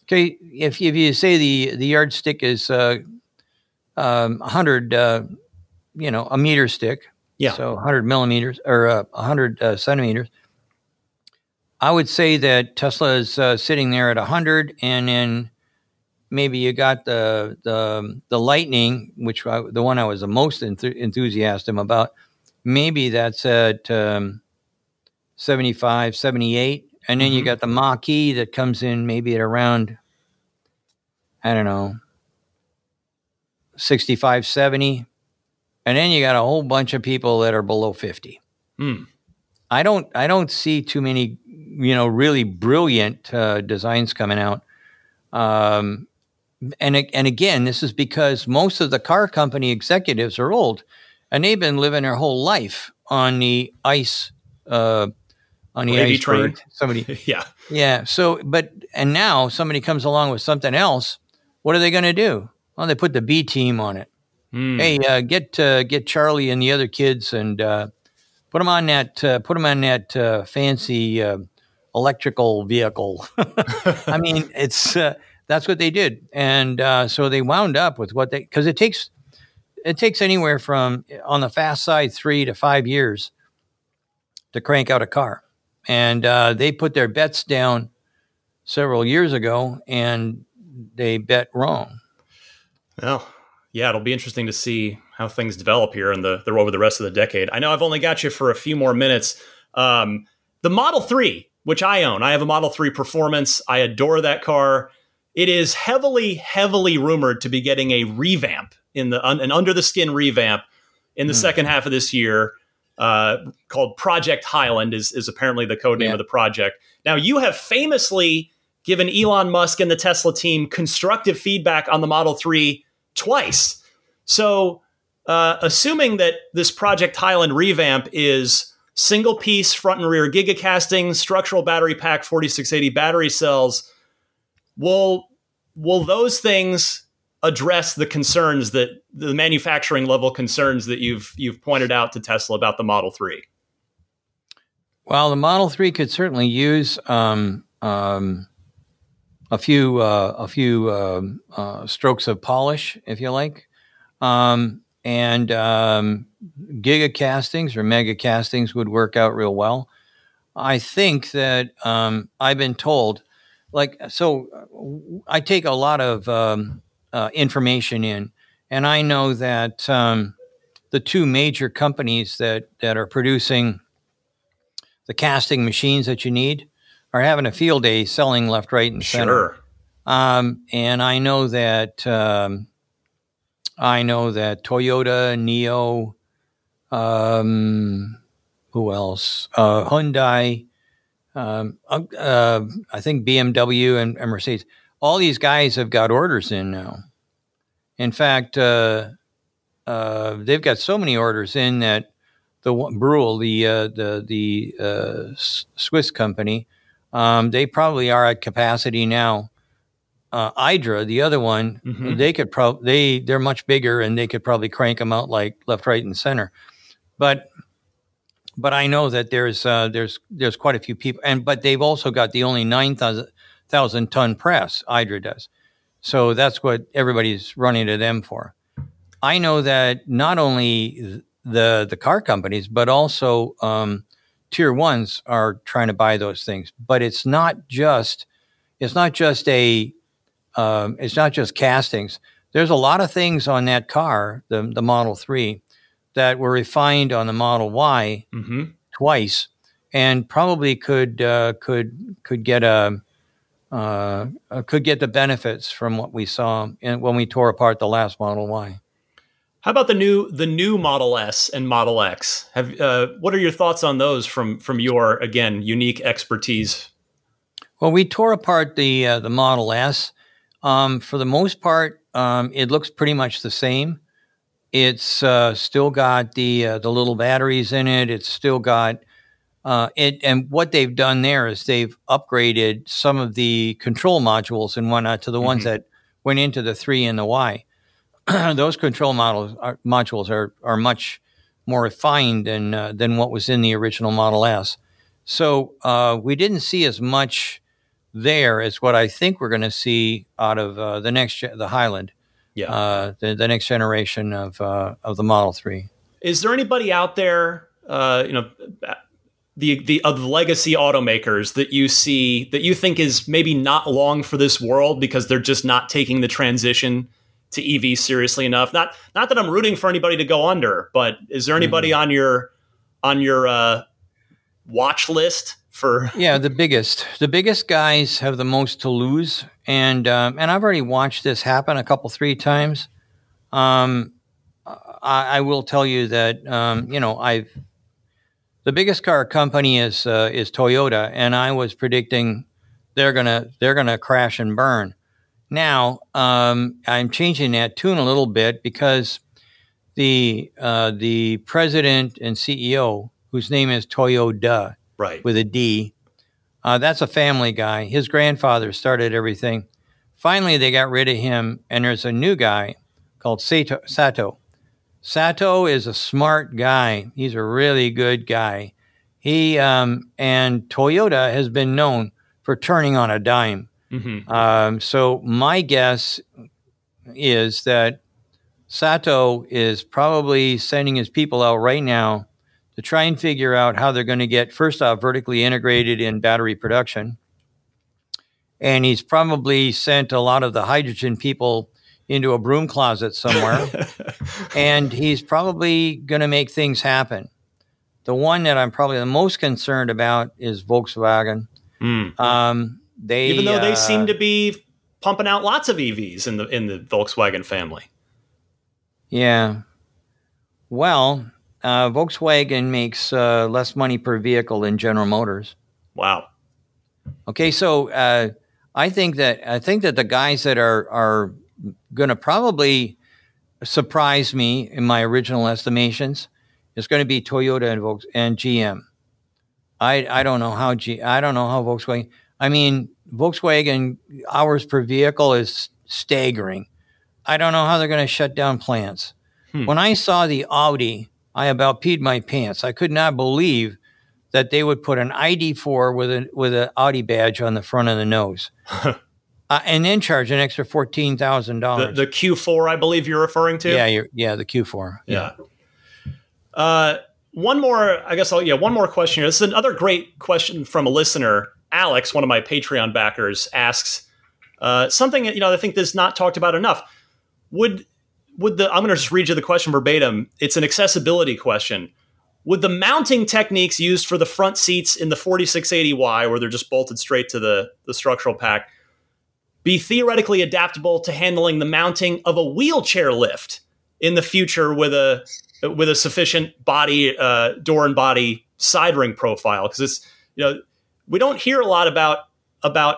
Okay, if if you say the the yardstick is uh, um, 100, uh, you know, a meter stick, Yeah. so 100 millimeters or uh, 100 uh, centimeters. I would say that Tesla is uh, sitting there at 100, and then maybe you got the the the Lightning, which I, the one I was the most enth- enthusiastic about. Maybe that's at um, 75, 78. And then you Mhm. got the Mach-E that comes in maybe at around, I don't know, 65, 70. And then you got a whole bunch of people that are below 50. Hmm. I don't I don't see too many you know really brilliant uh, designs coming out. Um, and and again, this is because most of the car company executives are old, and they've been living their whole life on the ice uh, on the Gravy ice train. Somebody, yeah. yeah. So, but and now somebody comes along with something else. What are they going to do? Well, they put the B team on it. Hmm. Hey, uh, get uh, get Charlie and the other kids and uh, put them on that uh, put them on that uh, fancy uh, electrical vehicle. I mean, it's uh, that's what they did, and uh, so they wound up with what they because it takes it takes anywhere from on the fast side three to five years to crank out a car, and uh, they put their bets down several years ago, and they bet wrong. Well, yeah, it'll be interesting to see how things develop here in the, the over the rest of the decade. I know I've only got you for a few more minutes. Um, the Model 3, which I own, I have a Model 3 Performance. I adore that car. It is heavily, heavily rumored to be getting a revamp in the un, an under the skin revamp in the Hmm. second half of this year. Uh, called Project Highland is is apparently the code name Yeah. of the project. Now you have famously given Elon Musk and the Tesla team constructive feedback on the Model 3 twice. So, uh, assuming that this Project Highland revamp is single piece front and rear gigacasting, structural battery pack, 4680 battery cells, will will those things address the concerns that the manufacturing level concerns that you've you've pointed out to Tesla about the Model 3? Well, the Model Three could certainly use um, um, a few uh, a few um, uh, strokes of polish, if you like, um, and um, giga castings or mega castings would work out real well. I think that um, I've been told, like, so uh, I take a lot of um, uh, information in, and I know that the two major companies that that are producing the casting machines that you need are having a field day selling left, right, and center. Sure. Um, and I know that um, I know that Toyota, NIO, um, who else? Uh, Hyundai, um, uh, uh, I think BMW and, and Mercedes. All these guys have got orders in now. In fact, uh, uh, they've got so many orders in that the Bühler, the uh, the the uh, Swiss company, um, they probably are at capacity now. Uh, Idra, the other one, Mhm. they could probably they they're much bigger and they could probably crank them out like left, right, and center. But but I know that there's uh, there's there's quite a few people, and but they've also got the only nine thousand ton press. Idra does, so that's what everybody's running to them for. I know that not only the the car companies, but also um, tier ones are trying to buy those things. But it's not just it's not just a um, it's not just castings. There's a lot of things on that car, the the Model Three, that were refined on the Model Y hmm twice, and probably could uh, could could get a uh, uh, could get the benefits from what we saw in, when we tore apart the last Model Y. How about the new the new Model S and Model X? Have uh, what are your thoughts on those from from your again unique expertise? Well, we tore apart the uh, the Model S. Um, for the most part, um, it looks pretty much the same. It's uh, still got the uh, the little batteries in it. It's still got uh, it, and what they've done there is they've upgraded some of the control modules and whatnot to the mm-hmm. ones that went into the three and the Y. Those control models are, modules are are much more refined than uh, than what was in the original Model S. So uh, we didn't see as much there as what I think we're going to see out of uh, the next the Highland, yeah, uh, the, the next generation of uh, of the Model Three. Is there anybody out there, uh, you know, the the of the legacy automakers that you see that you think is maybe not long for this world because they're just not taking the transition to EV seriously enough. Not not that I'm rooting for anybody to go under, but is there anybody mm. on your on your uh, watch list for? Yeah, the biggest the biggest guys have the most to lose, and um, and I've already watched this happen a couple three times. Um, I, I will tell you that um, you know I've the biggest car company is uh, is Toyota, and I was predicting they're gonna they're gonna crash and burn. Now um, I'm changing that tune a little bit because the uh, the president and CEO, whose name is Toyoda, right, with a D, uh, that's a family guy. His grandfather started everything. Finally, they got rid of him, and there's a new guy called Sato. Sato Sato is a smart guy. He's a really good guy. He um, and Toyota has been known for turning on a dime. Mm-hmm. Um, so my guess is that Sato is probably sending his people out right now to try and figure out how they're going to get first off vertically integrated in battery production. And he's probably sent a lot of the hydrogen people into a broom closet somewhere, and he's probably going to make things happen. The one that I'm probably the most concerned about is Volkswagen. Mm. Um, they even though they uh, seem to be pumping out lots of EVs in the in the Volkswagen family. Yeah. Well, uh, Volkswagen makes uh, less money per vehicle than General Motors. Wow. Okay, so uh, I think that I think that the guys that are are going to probably surprise me in my original estimations is going to be Toyota and, Volks- and GM. I, I don't know how G I don't know how Volkswagen. I mean, Volkswagen hours per vehicle is staggering. I don't know how they're going to shut down plants. Hmm. When I saw the Audi, I about peed my pants. I could not believe that they would put an ID4 with a with an Audi badge on the front of the nose. Uh, and then charge an extra fourteen thousand dollars. The Q four, I believe you're referring to. Yeah, yeah, the Q four. Yeah. yeah. Uh, one more, I guess. I'll, yeah, one more question here. This is another great question from a listener. Alex, one of my Patreon backers, asks uh, something you know I think is not talked about enough. Would would the I'm going to just read you the question verbatim. It's an accessibility question. Would the mounting techniques used for the front seats in the 4680Y, where they're just bolted straight to the the structural pack, be theoretically adaptable to handling the mounting of a wheelchair lift in the future with a with a sufficient body uh, door and body side ring profile because it's you know we don't hear a lot about about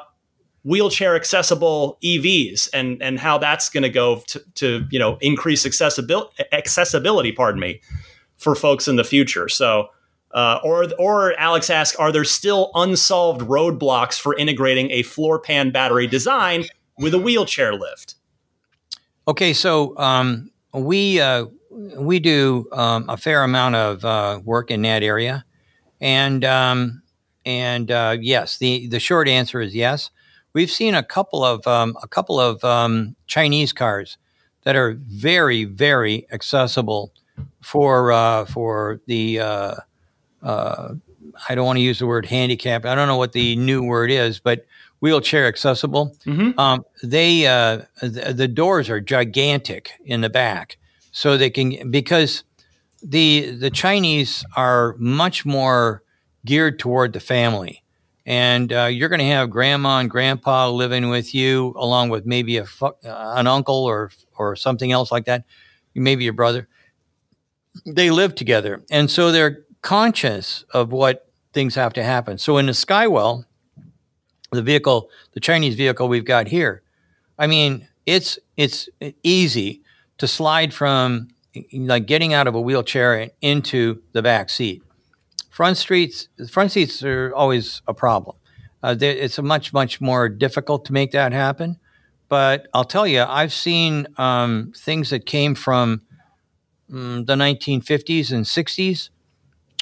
wheelchair accessible EVs and and how that's going to go to you know increase accessibility accessibility pardon me for folks in the future so uh, or, or Alex asks, are there still unsolved roadblocks for integrating a floor pan battery design with a wheelchair lift? Okay, so um, we uh, we do um, a fair amount of uh, work in that area, and um, and uh, yes, the the short answer is yes. We've seen a couple of um, a couple of um, Chinese cars that are very very accessible for uh, for the uh, uh, I don't want to use the word handicap. I don't know what the new word is, but wheelchair accessible. Mm-hmm. Um, they uh, the, the, doors are gigantic in the back, so they can because the the Chinese are much more geared toward the family, and uh, you're going to have grandma and grandpa living with you, along with maybe a fu- uh, an uncle or or something else like that, maybe your brother. They live together, and so they're conscious of what things have to happen. So in the Skywell, the vehicle, the Chinese vehicle we've got here, I mean, it's it's easy to slide from like getting out of a wheelchair into the back seat. Front seats, front seats are always a problem. Uh, it's a much much more difficult to make that happen. But I'll tell you, I've seen um, things that came from um, the 1950s and 60s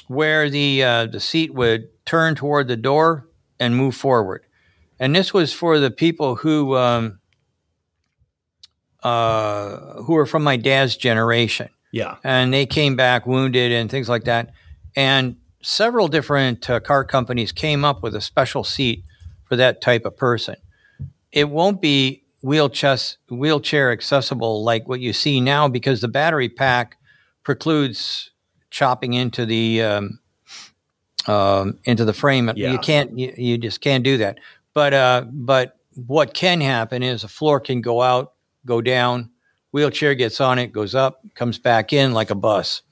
where the uh, the seat would turn toward the door and move forward. And this was for the people who um, uh, who were from my dad's generation. Yeah, and they came back wounded and things like that. And several different uh, car companies came up with a special seat for that type of person. It won't be wheelchair wheelchair accessible like what you see now because the battery pack precludes chopping into the um, um, into the frame. Yeah. You can't. You, you, just can't do that. But uh, but what can happen is a floor can go out, go down. Wheelchair gets on it, goes up, comes back in like a bus.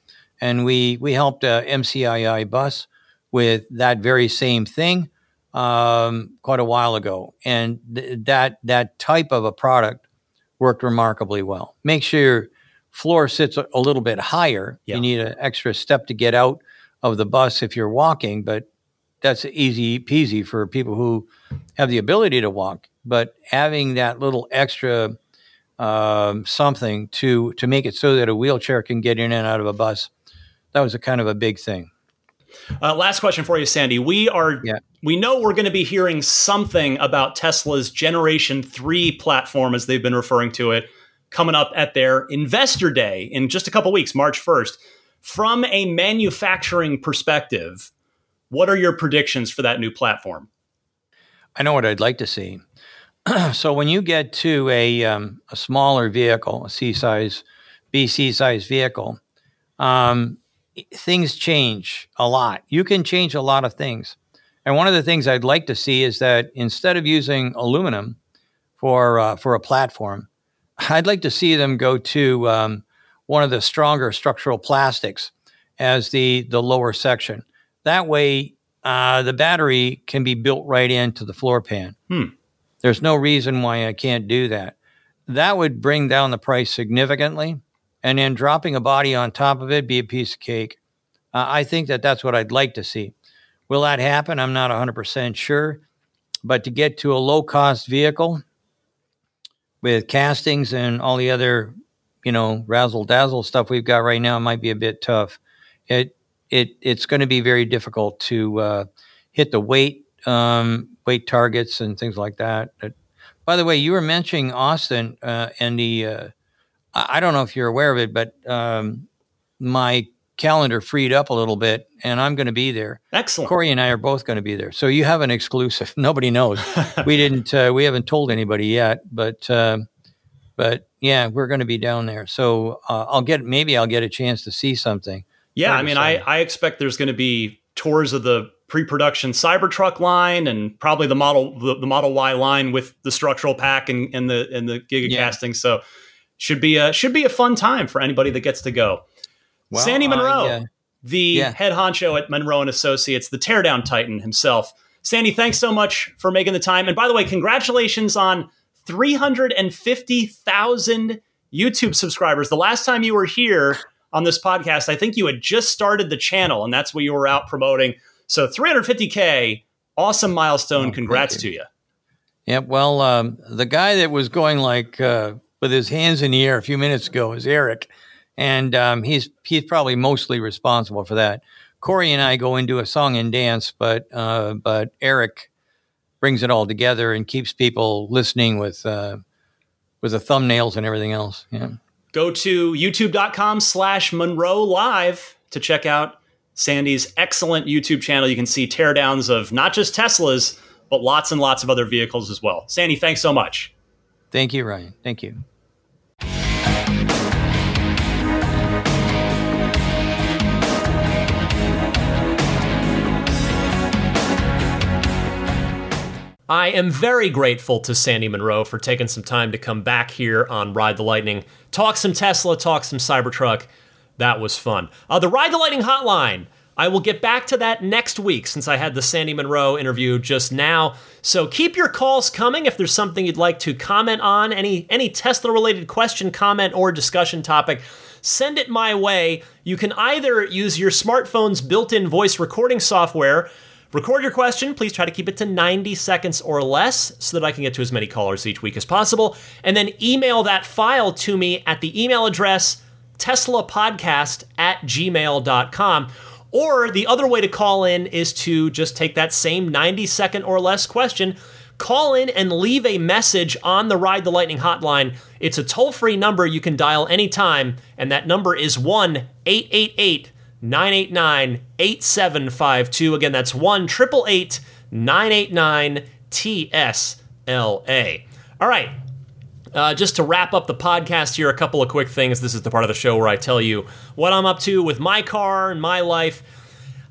And we we helped a MCII bus with that very same thing um, quite a while ago, and th- that that type of a product worked remarkably well. Make sure your floor sits a, little bit higher. Yeah. You need an extra step to get out of the bus if you're walking, but that's easy peasy for people who have the ability to walk. But having that little extra um, something to to make it so that a wheelchair can get in and out of a bus, that was a kind of a big thing. Uh, last question for you, Sandy. We are yeah. we know we're going to be hearing something about Tesla's Generation Three platform, as they've been referring to it, coming up at their investor day in just a couple weeks, March 1st. From a manufacturing perspective, what are your predictions for that new platform? I know what I'd like to see. so when you get to a, um, a smaller vehicle, a C size, BC size vehicle, um, things change a lot. You can change a lot of things. And one of the things I'd like to see is that instead of using aluminum for uh, for a platform, I'd like to see them go to um, one of the stronger structural plastics as the the lower section. That way, uh, the battery can be built right into the floor pan. Hmm. There's no reason why I can't do that. That would bring down the price significantly, and then dropping a body on top of it be a piece of cake. Uh, I think that that's what I'd like to see. Will that happen? I'm not 100% sure. But to get to a low cost vehicle, with castings and all the other, you know, razzle dazzle stuff we've got right now, might be a bit tough. It it it's going to be very difficult to uh, hit the weight um, weight targets and things like that. But, by the way, you were mentioning Austin uh, and the. I don't know if you're aware of it, but um, my calendar freed up a little bit, and I'm going to be there. Excellent. Corey and I are both going to be there, so you have an exclusive. Nobody knows. we didn't. Uh, we haven't told anybody yet, but uh, but yeah, we're going to be down there. So uh, I'll get maybe I'll get a chance to see something. Yeah, I mean, I I expect there's going to be tours of the pre-production Cybertruck line and probably the model the, the Model Y line with the structural pack and, and the and the giga yeah. casting. So should be a should be a fun time for anybody that gets to go. Well, Sandy Munro, uh, yeah. the yeah. head honcho at Munro and Associates, the teardown titan himself. Sandy, thanks so much for making the time. And by the way, congratulations on 350,000 YouTube subscribers. The last time you were here on this podcast, I think you had just started the channel, and that's what you were out promoting. So 350K, awesome milestone. Oh, Congrats you. to you. Yeah, well, um, the guy that was going like uh, with his hands in the air a few minutes ago is Eric and um, he's he's probably mostly responsible for that. Corey and I go into a song and dance, but uh, but Eric brings it all together and keeps people listening with uh, with the thumbnails and everything else. Yeah. Go to youtube.com slash Munro Live to check out Sandy's excellent YouTube channel. You can see teardowns of not just Teslas, but lots and lots of other vehicles as well. Sandy, thanks so much. Thank you, Ryan. Thank you. I am very grateful to Sandy Munro for taking some time to come back here on Ride the Lightning, talk some Tesla, talk some Cybertruck. That was fun. Uh, the Ride the Lightning hotline. I will get back to that next week since I had the Sandy Munro interview just now. So keep your calls coming if there's something you'd like to comment on, any any Tesla related question, comment, or discussion topic. Send it my way. You can either use your smartphone's built-in voice recording software Record your question. Please try to keep it to 90 seconds or less so that I can get to as many callers each week as possible. And then email that file to me at the email address teslapodcast at gmail.com. Or the other way to call in is to just take that same 90 second or less question, call in and leave a message on the Ride the Lightning hotline. It's a toll free number you can dial anytime, and that number is 1 888 989 8752. Again, that's 1 888 989 TSLA. All right. Uh, just to wrap up the podcast here, a couple of quick things. This is the part of the show where I tell you what I'm up to with my car and my life.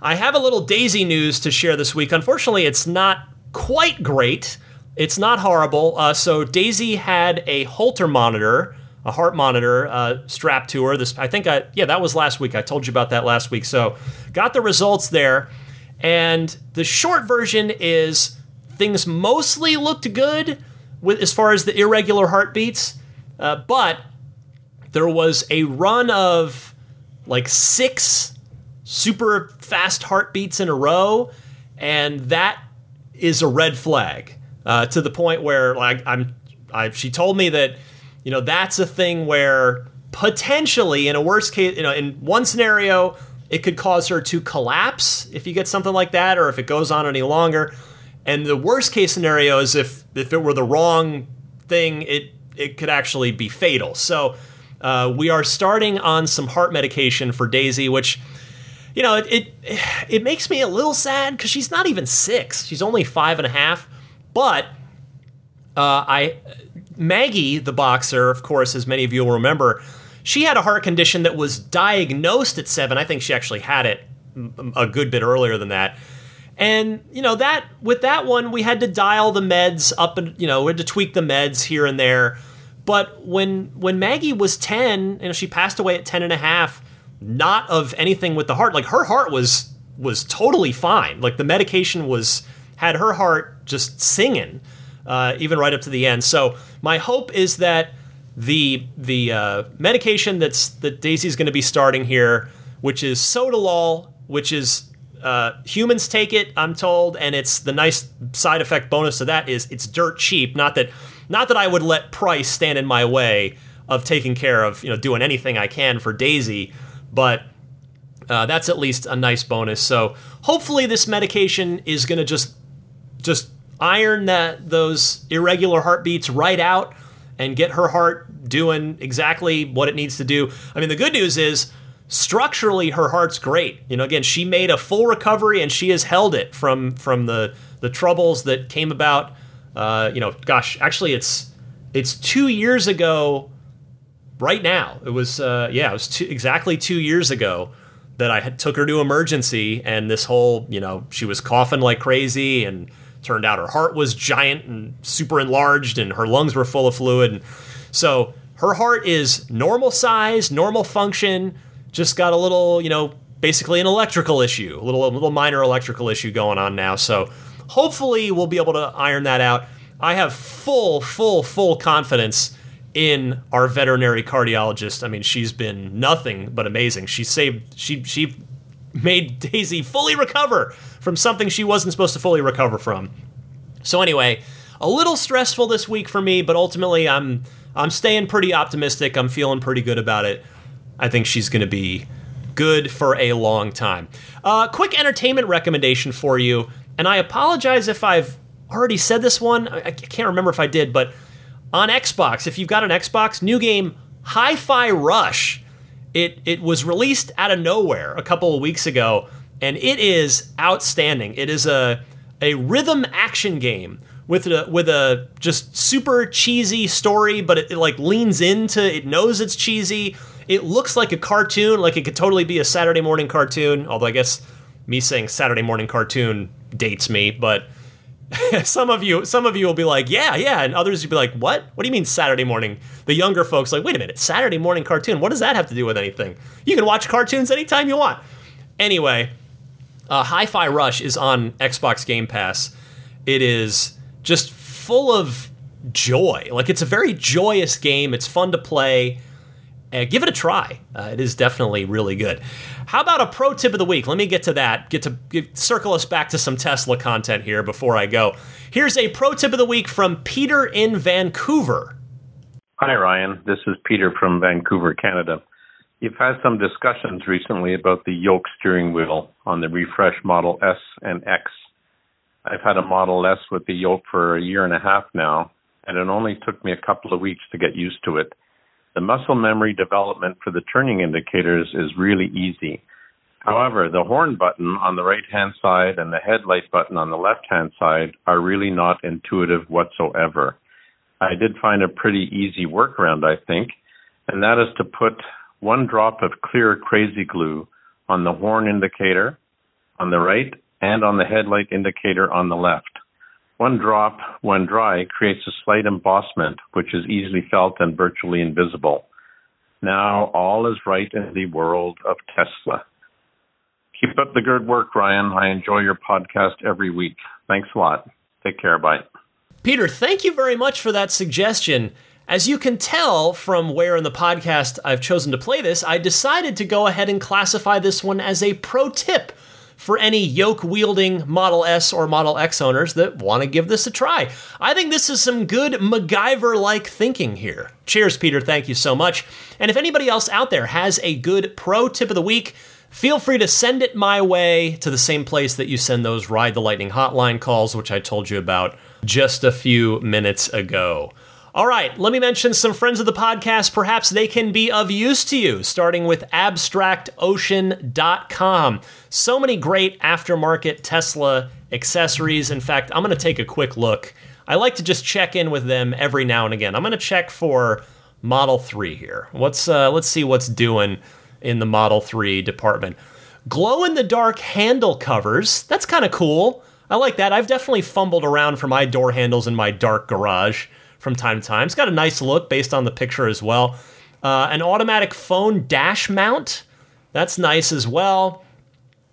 I have a little Daisy news to share this week. Unfortunately, it's not quite great. It's not horrible. Uh, so Daisy had a Holter monitor, a heart monitor, uh, strapped to her. This, I think, I yeah, that was last week. I told you about that last week. So got the results there, and the short version is things mostly looked good with as far as the irregular heartbeats, uh, but there was a run of like six super fast heartbeats in a row, and that is a red flag uh, to the point where like I'm. I, she told me that you know that's a thing where potentially in a worst case, you know, in one scenario it could cause her to collapse if you get something like that, or if it goes on any longer. And the worst case scenario is if if it were the wrong thing, it it could actually be fatal. So uh, we are starting on some heart medication for Daisy, which you know it it, it makes me a little sad because she's not even six; she's only five and a half. But uh, I Maggie, the boxer, of course, as many of you will remember, she had a heart condition that was diagnosed at seven. I think she actually had it a good bit earlier than that. And you know that with that one, we had to dial the meds up, and you know we had to tweak the meds here and there. But when when Maggie was ten, you know she passed away at ten and a half, not of anything with the heart. Like her heart was was totally fine. Like the medication was had her heart just singing, uh, even right up to the end. So my hope is that the the uh, medication that's that Daisy's going to be starting here, which is Sotalol, which is uh, humans take it, I'm told, and it's the nice side effect bonus to that is it's dirt cheap. Not that, not that I would let price stand in my way of taking care of, you know, doing anything I can for Daisy, but uh, that's at least a nice bonus. So hopefully this medication is going to just, just iron that those irregular heartbeats right out and get her heart doing exactly what it needs to do. I mean, the good news is structurally her heart's great. You know, again, she made a full recovery and she has held it from from the the troubles that came about. Uh, you know, gosh, actually, it's it's two years ago. Right now, it was uh, yeah, it was two, exactly two years ago that I took her to emergency, and this whole you know she was coughing like crazy, and turned out her heart was giant and super enlarged, and her lungs were full of fluid. And so her heart is normal size, normal function just got a little, you know, basically an electrical issue, a little, a little minor electrical issue going on now. So hopefully we'll be able to iron that out. I have full, full, full confidence in our veterinary cardiologist. I mean, she's been nothing but amazing. She saved, she, she made Daisy fully recover from something she wasn't supposed to fully recover from. So anyway, a little stressful this week for me, but ultimately I'm I'm staying pretty optimistic. I'm feeling pretty good about it. I think she's going to be good for a long time. Uh, quick entertainment recommendation for you, and I apologize if I've already said this one. I, I can't remember if I did, but on Xbox, if you've got an Xbox, new game Hi-Fi Rush. It it was released out of nowhere a couple of weeks ago, and it is outstanding. It is a a rhythm action game with a with a just super cheesy story, but it, it like leans into it knows it's cheesy it looks like a cartoon, like it could totally be a Saturday morning cartoon. Although I guess me saying Saturday morning cartoon dates me, but some of you some of you will be like, yeah, yeah, and others you'll be like, what? What do you mean Saturday morning? The younger folks like, wait a minute, Saturday morning cartoon. What does that have to do with anything? You can watch cartoons anytime you want. Anyway, uh, Hi-Fi Rush is on Xbox Game Pass. It is just full of joy. Like it's a very joyous game. It's fun to play. Uh, give it a try. Uh, it is definitely really good. How about a pro tip of the week? Let me get to that. Get to get, circle us back to some Tesla content here before I go. Here's a pro tip of the week from Peter in Vancouver. Hi, Ryan. This is Peter from Vancouver, Canada. You've had some discussions recently about the yoke steering wheel on the refresh Model S and X. I've had a Model S with the yoke for a year and a half now, and it only took me a couple of weeks to get used to it. The muscle memory development for the turning indicators is really easy. However, the horn button on the right hand side and the headlight button on the left hand side are really not intuitive whatsoever. I did find a pretty easy workaround, I think, and that is to put one drop of clear crazy glue on the horn indicator on the right and on the headlight indicator on the left. One drop, when dry, creates a slight embossment, which is easily felt and virtually invisible. Now all is right in the world of Tesla. Keep up the good work, Ryan. I enjoy your podcast every week. Thanks a lot. Take care. Bye. Peter, thank you very much for that suggestion. As you can tell from where in the podcast I've chosen to play this, I decided to go ahead and classify this one as a pro tip for any yoke wielding Model S or Model X owners that want to give this a try. I think this is some good MacGyver like thinking here. Cheers, Peter. Thank you so much. And if anybody else out there has a good pro tip of the week, feel free to send it my way to the same place that you send those Ride the Lightning hotline calls, which I told you about just a few minutes ago. All right, let me mention some friends of the podcast. Perhaps they can be of use to you, starting with abstractocean.com. So many great aftermarket Tesla accessories. In fact, I'm going to take a quick look. I like to just check in with them every now and again. I'm going to check for Model 3 here. What's uh, let's see what's doing in the Model 3 department. Glow in the dark handle covers. That's kind of cool. I like that. I've definitely fumbled around for my door handles in my dark garage from time to time. It's got a nice look based on the picture as well. Uh, an automatic phone dash mount. That's nice as well.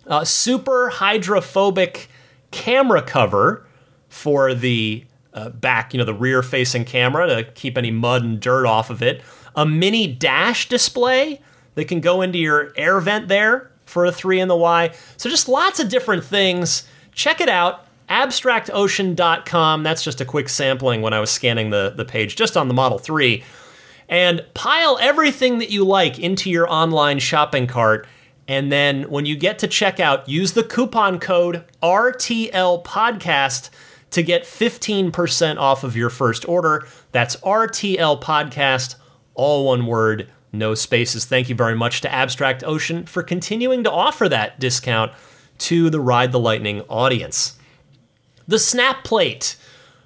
Uh, super hydrophobic camera cover for the uh, back, you know, the rear facing camera to keep any mud and dirt off of it. A mini dash display that can go into your air vent there for a 3 in the Y. So just lots of different things. Check it out abstractocean.com. That's just a quick sampling when I was scanning the, the page just on the Model 3. And pile everything that you like into your online shopping cart. And then when you get to checkout, use the coupon code RTL Podcast to get 15% off of your first order. That's RTL Podcast, all one word, no spaces. Thank you very much to Abstract Ocean for continuing to offer that discount to the Ride the Lightning audience. The snap plate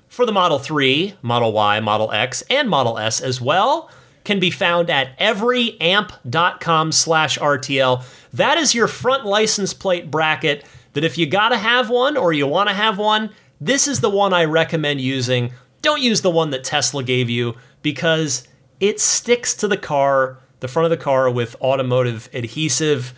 for the Model 3, Model Y, Model X, and Model S as well can be found at everyamp.com slash RTL. That is your front license plate bracket that if you gotta have one or you wanna have one, this is the one I recommend using. Don't use the one that Tesla gave you because it sticks to the car, the front of the car with automotive adhesive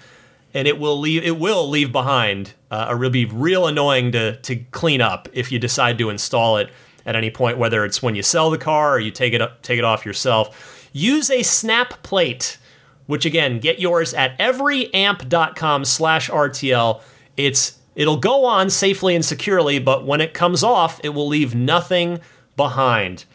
and it will leave it will leave behind uh, or will be real annoying to to clean up if you decide to install it at any point, whether it's when you sell the car or you take it up, take it off yourself. Use a snap plate, which again, get yours at everyamp.com slash RTL. It's it'll go on safely and securely, but when it comes off, it will leave nothing behind.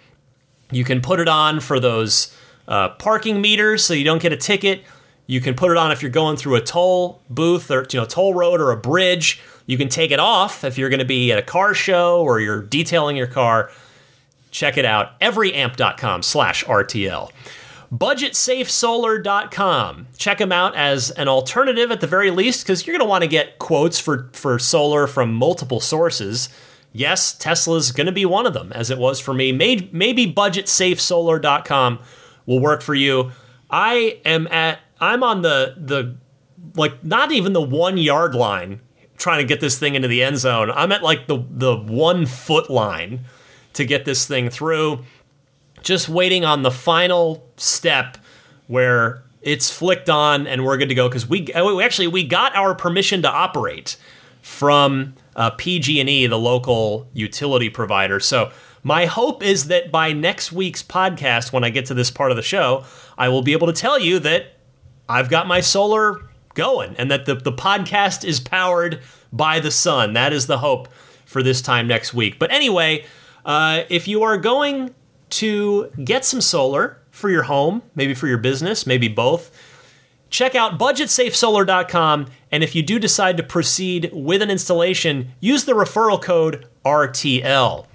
You can put it on for those uh, parking meters so you don't get a ticket. You can put it on if you're going through a toll booth or you know toll road or a bridge. You can take it off if you're going to be at a car show or you're detailing your car. Check it out. Everyamp.com slash RTL. BudgetSafeSolar.com. Check them out as an alternative at the very least because you're going to want to get quotes for, for solar from multiple sources. Yes, Tesla's going to be one of them, as it was for me. Maybe, maybe BudgetSafeSolar.com will work for you. I am at I'm on the the like not even the one yard line trying to get this thing into the end zone. I'm at like the the one foot line to get this thing through. Just waiting on the final step where it's flicked on and we're good to go because we, we actually we got our permission to operate from uh, PG&E, the local utility provider. So my hope is that by next week's podcast, when I get to this part of the show, I will be able to tell you that I've got my solar going and that the, the podcast is powered by the sun. That is the hope for this time next week. But anyway, uh, if you are going to get some solar for your home, maybe for your business, maybe both, check out budgetsafesolar.com. And if you do decide to proceed with an installation, use the referral code RTL.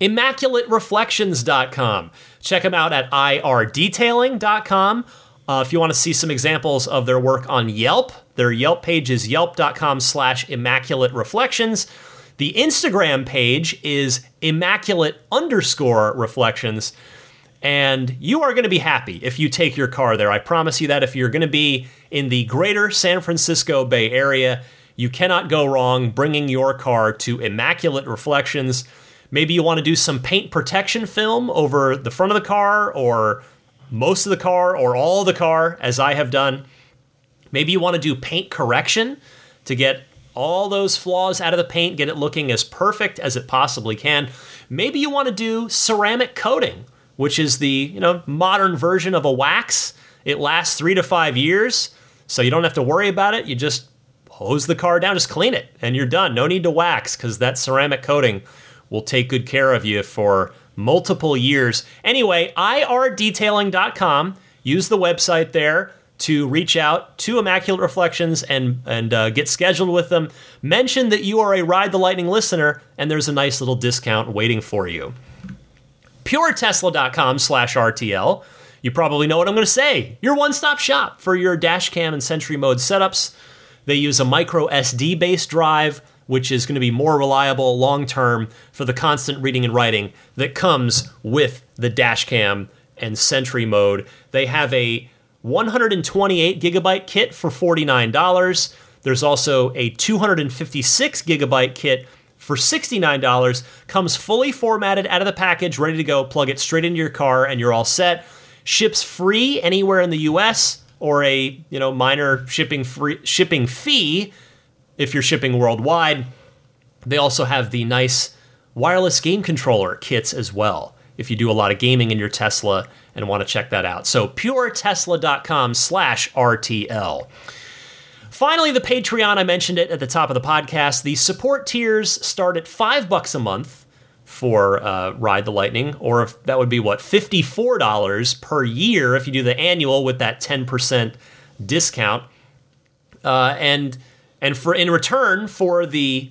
ImmaculateReflections.com. Check them out at irdetailing.com. Uh, if you want to see some examples of their work on Yelp, their Yelp page is yelp.com slash immaculate reflections. The Instagram page is immaculate underscore reflections. And you are going to be happy if you take your car there. I promise you that if you're going to be in the greater San Francisco Bay Area, you cannot go wrong bringing your car to Immaculate Reflections. Maybe you want to do some paint protection film over the front of the car or most of the car or all the car, as I have done. Maybe you want to do paint correction to get all those flaws out of the paint, get it looking as perfect as it possibly can. Maybe you want to do ceramic coating which is the you know modern version of a wax. It lasts three to five years, so you don't have to worry about it. You just hose the car down, just clean it, and you're done. No need to wax because that ceramic coating will take good care of you for multiple years. Anyway, irdetailing.com. Use the website there to reach out to Immaculate Reflections and and uh, get scheduled with them. Mention that you are a Ride the Lightning listener, and there's a nice little discount waiting for you puretesla.com slash RTL. You probably know what I'm going to say. Your one stop shop for your dash cam and Sentry mode setups. They use a micro SD based drive, which is going to be more reliable long term for the constant reading and writing that comes with the dash cam and Sentry mode. They have a 128 gigabyte kit for $49. There's also a 256 gigabyte kit for $69 comes fully formatted out of the package ready to go plug it straight into your car and you're all set ships free anywhere in the US or a you know minor shipping free shipping fee if you're shipping worldwide they also have the nice wireless game controller kits as well if you do a lot of gaming in your Tesla and want to check that out so puretesla.com slash RTL Finally, the Patreon, I mentioned it at the top of the podcast. The support tiers start at five bucks a month for uh, Ride the Lightning, or if that would be what, $54 per year if you do the annual with that 10% discount. Uh, and and for in return for the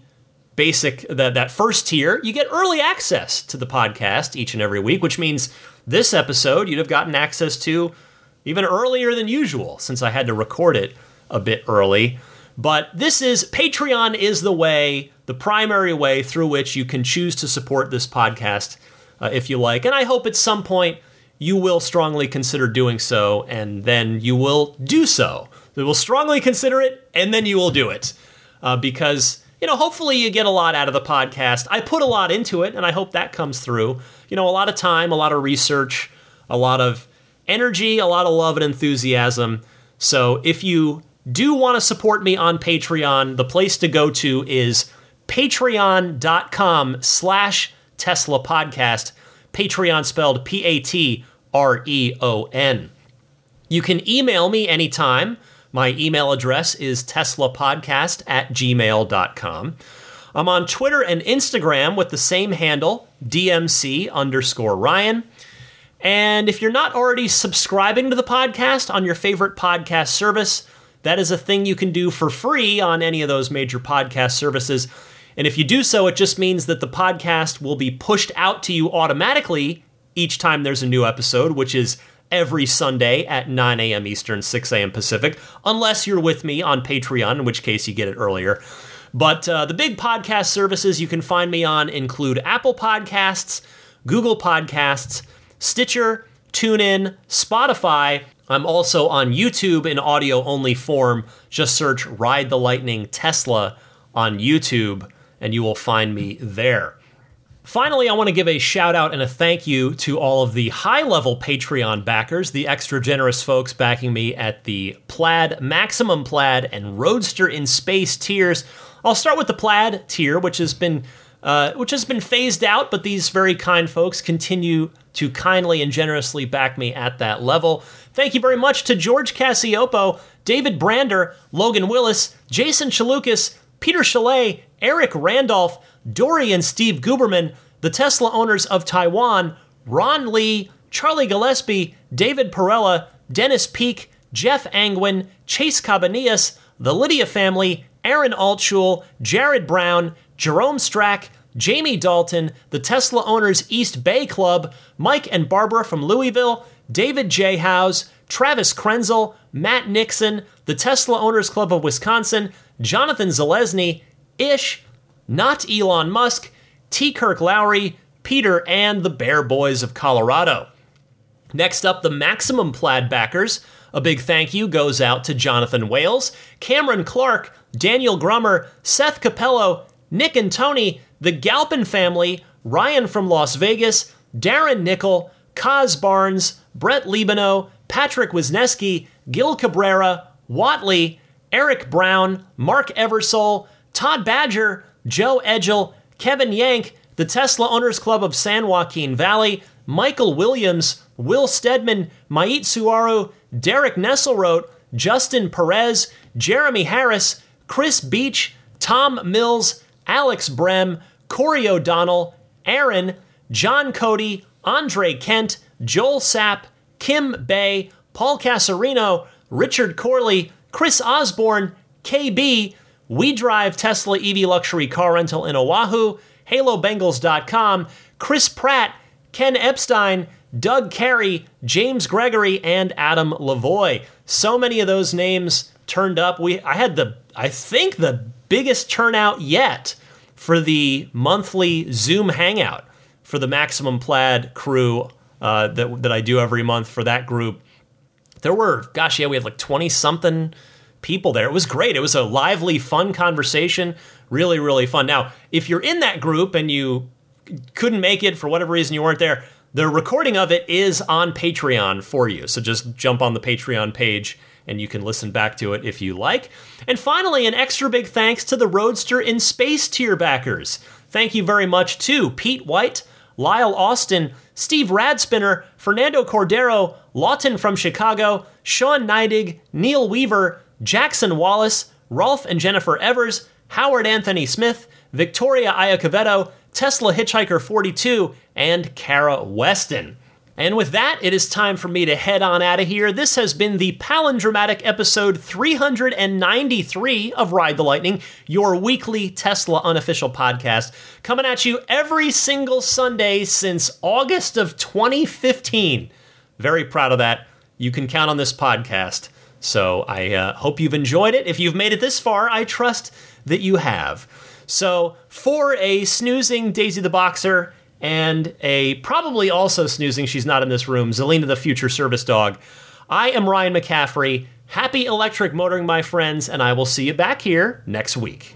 basic that that first tier, you get early access to the podcast each and every week, which means this episode you'd have gotten access to even earlier than usual since I had to record it a bit early. But this is Patreon is the way, the primary way through which you can choose to support this podcast uh, if you like. And I hope at some point you will strongly consider doing so, and then you will do so. You will strongly consider it, and then you will do it. Uh, because, you know, hopefully you get a lot out of the podcast. I put a lot into it, and I hope that comes through. You know, a lot of time, a lot of research, a lot of energy, a lot of love and enthusiasm. So if you do want to support me on Patreon, the place to go to is patreon.com slash Tesla podcast. Patreon spelled P A T R E O N. You can email me anytime. My email address is teslapodcast at gmail.com. I'm on Twitter and Instagram with the same handle, DMC underscore Ryan. And if you're not already subscribing to the podcast on your favorite podcast service, that is a thing you can do for free on any of those major podcast services. And if you do so, it just means that the podcast will be pushed out to you automatically each time there's a new episode, which is every Sunday at 9 a.m. Eastern, 6 a.m. Pacific, unless you're with me on Patreon, in which case you get it earlier. But uh, the big podcast services you can find me on include Apple Podcasts, Google Podcasts, Stitcher, TuneIn, Spotify. I'm also on YouTube in audio only form. Just search Ride the Lightning Tesla on YouTube and you will find me there. Finally, I want to give a shout out and a thank you to all of the high level Patreon backers, the extra generous folks backing me at the Plaid, Maximum Plaid, and Roadster in Space tiers. I'll start with the Plaid tier, which has been uh, which has been phased out, but these very kind folks continue to kindly and generously back me at that level. Thank you very much to George Cassiopo, David Brander, Logan Willis, Jason Chalukas, Peter Chalet, Eric Randolph, Dory and Steve Guberman, the Tesla owners of Taiwan, Ron Lee, Charlie Gillespie, David Perella, Dennis Peak, Jeff Angwin, Chase Cabanillas, the Lydia family, Aaron Altschul, Jared Brown, Jerome Strack, Jamie Dalton, the Tesla Owners East Bay Club, Mike and Barbara from Louisville, David J. Howes, Travis Krenzel, Matt Nixon, the Tesla Owners Club of Wisconsin, Jonathan Zalesny, Ish, not Elon Musk, T. Kirk Lowry, Peter, and the Bear Boys of Colorado. Next up, the Maximum Plaid backers. A big thank you goes out to Jonathan Wales, Cameron Clark, Daniel Grummer, Seth Capello, Nick and Tony, the Galpin family, Ryan from Las Vegas, Darren Nickel, Kaz Barnes, Brett Libano, Patrick Wisneski, Gil Cabrera, Watley, Eric Brown, Mark Eversole, Todd Badger, Joe Edgel, Kevin Yank, the Tesla Owners Club of San Joaquin Valley, Michael Williams, Will Stedman, Mait Suaru, Derek Nesselrote, Justin Perez, Jeremy Harris, Chris Beach, Tom Mills, Alex Brem, Corey O'Donnell, Aaron, John Cody, Andre Kent, Joel Sapp, Kim Bay, Paul Casarino, Richard Corley, Chris Osborne, KB, We Drive Tesla EV Luxury Car Rental in Oahu, HaloBengals.com, Chris Pratt, Ken Epstein, Doug Carey, James Gregory, and Adam Lavoy. So many of those names turned up. We I had the I think the biggest turnout yet for the monthly Zoom hangout for the Maximum Plaid crew uh, that that I do every month for that group. There were, gosh, yeah, we had like twenty something people there. It was great. It was a lively, fun conversation. Really, really fun. Now, if you're in that group and you couldn't make it for whatever reason you weren't there, the recording of it is on Patreon for you. So just jump on the Patreon page and you can listen back to it if you like. And finally, an extra big thanks to the Roadster in Space tier backers. Thank you very much to Pete White, Lyle Austin, Steve Radspinner, Fernando Cordero, Lawton from Chicago, Sean Neidig, Neil Weaver, Jackson Wallace, Rolf and Jennifer Evers, Howard Anthony Smith, Victoria Iacovetto, Tesla Hitchhiker 42, and Kara Weston. And with that, it is time for me to head on out of here. This has been the palindromatic episode 393 of Ride the Lightning, your weekly Tesla unofficial podcast, coming at you every single Sunday since August of 2015. Very proud of that. You can count on this podcast. So I uh, hope you've enjoyed it. If you've made it this far, I trust that you have. So for a snoozing Daisy the Boxer, and a probably also snoozing, she's not in this room, Zelina the future service dog. I am Ryan McCaffrey. Happy electric motoring, my friends, and I will see you back here next week.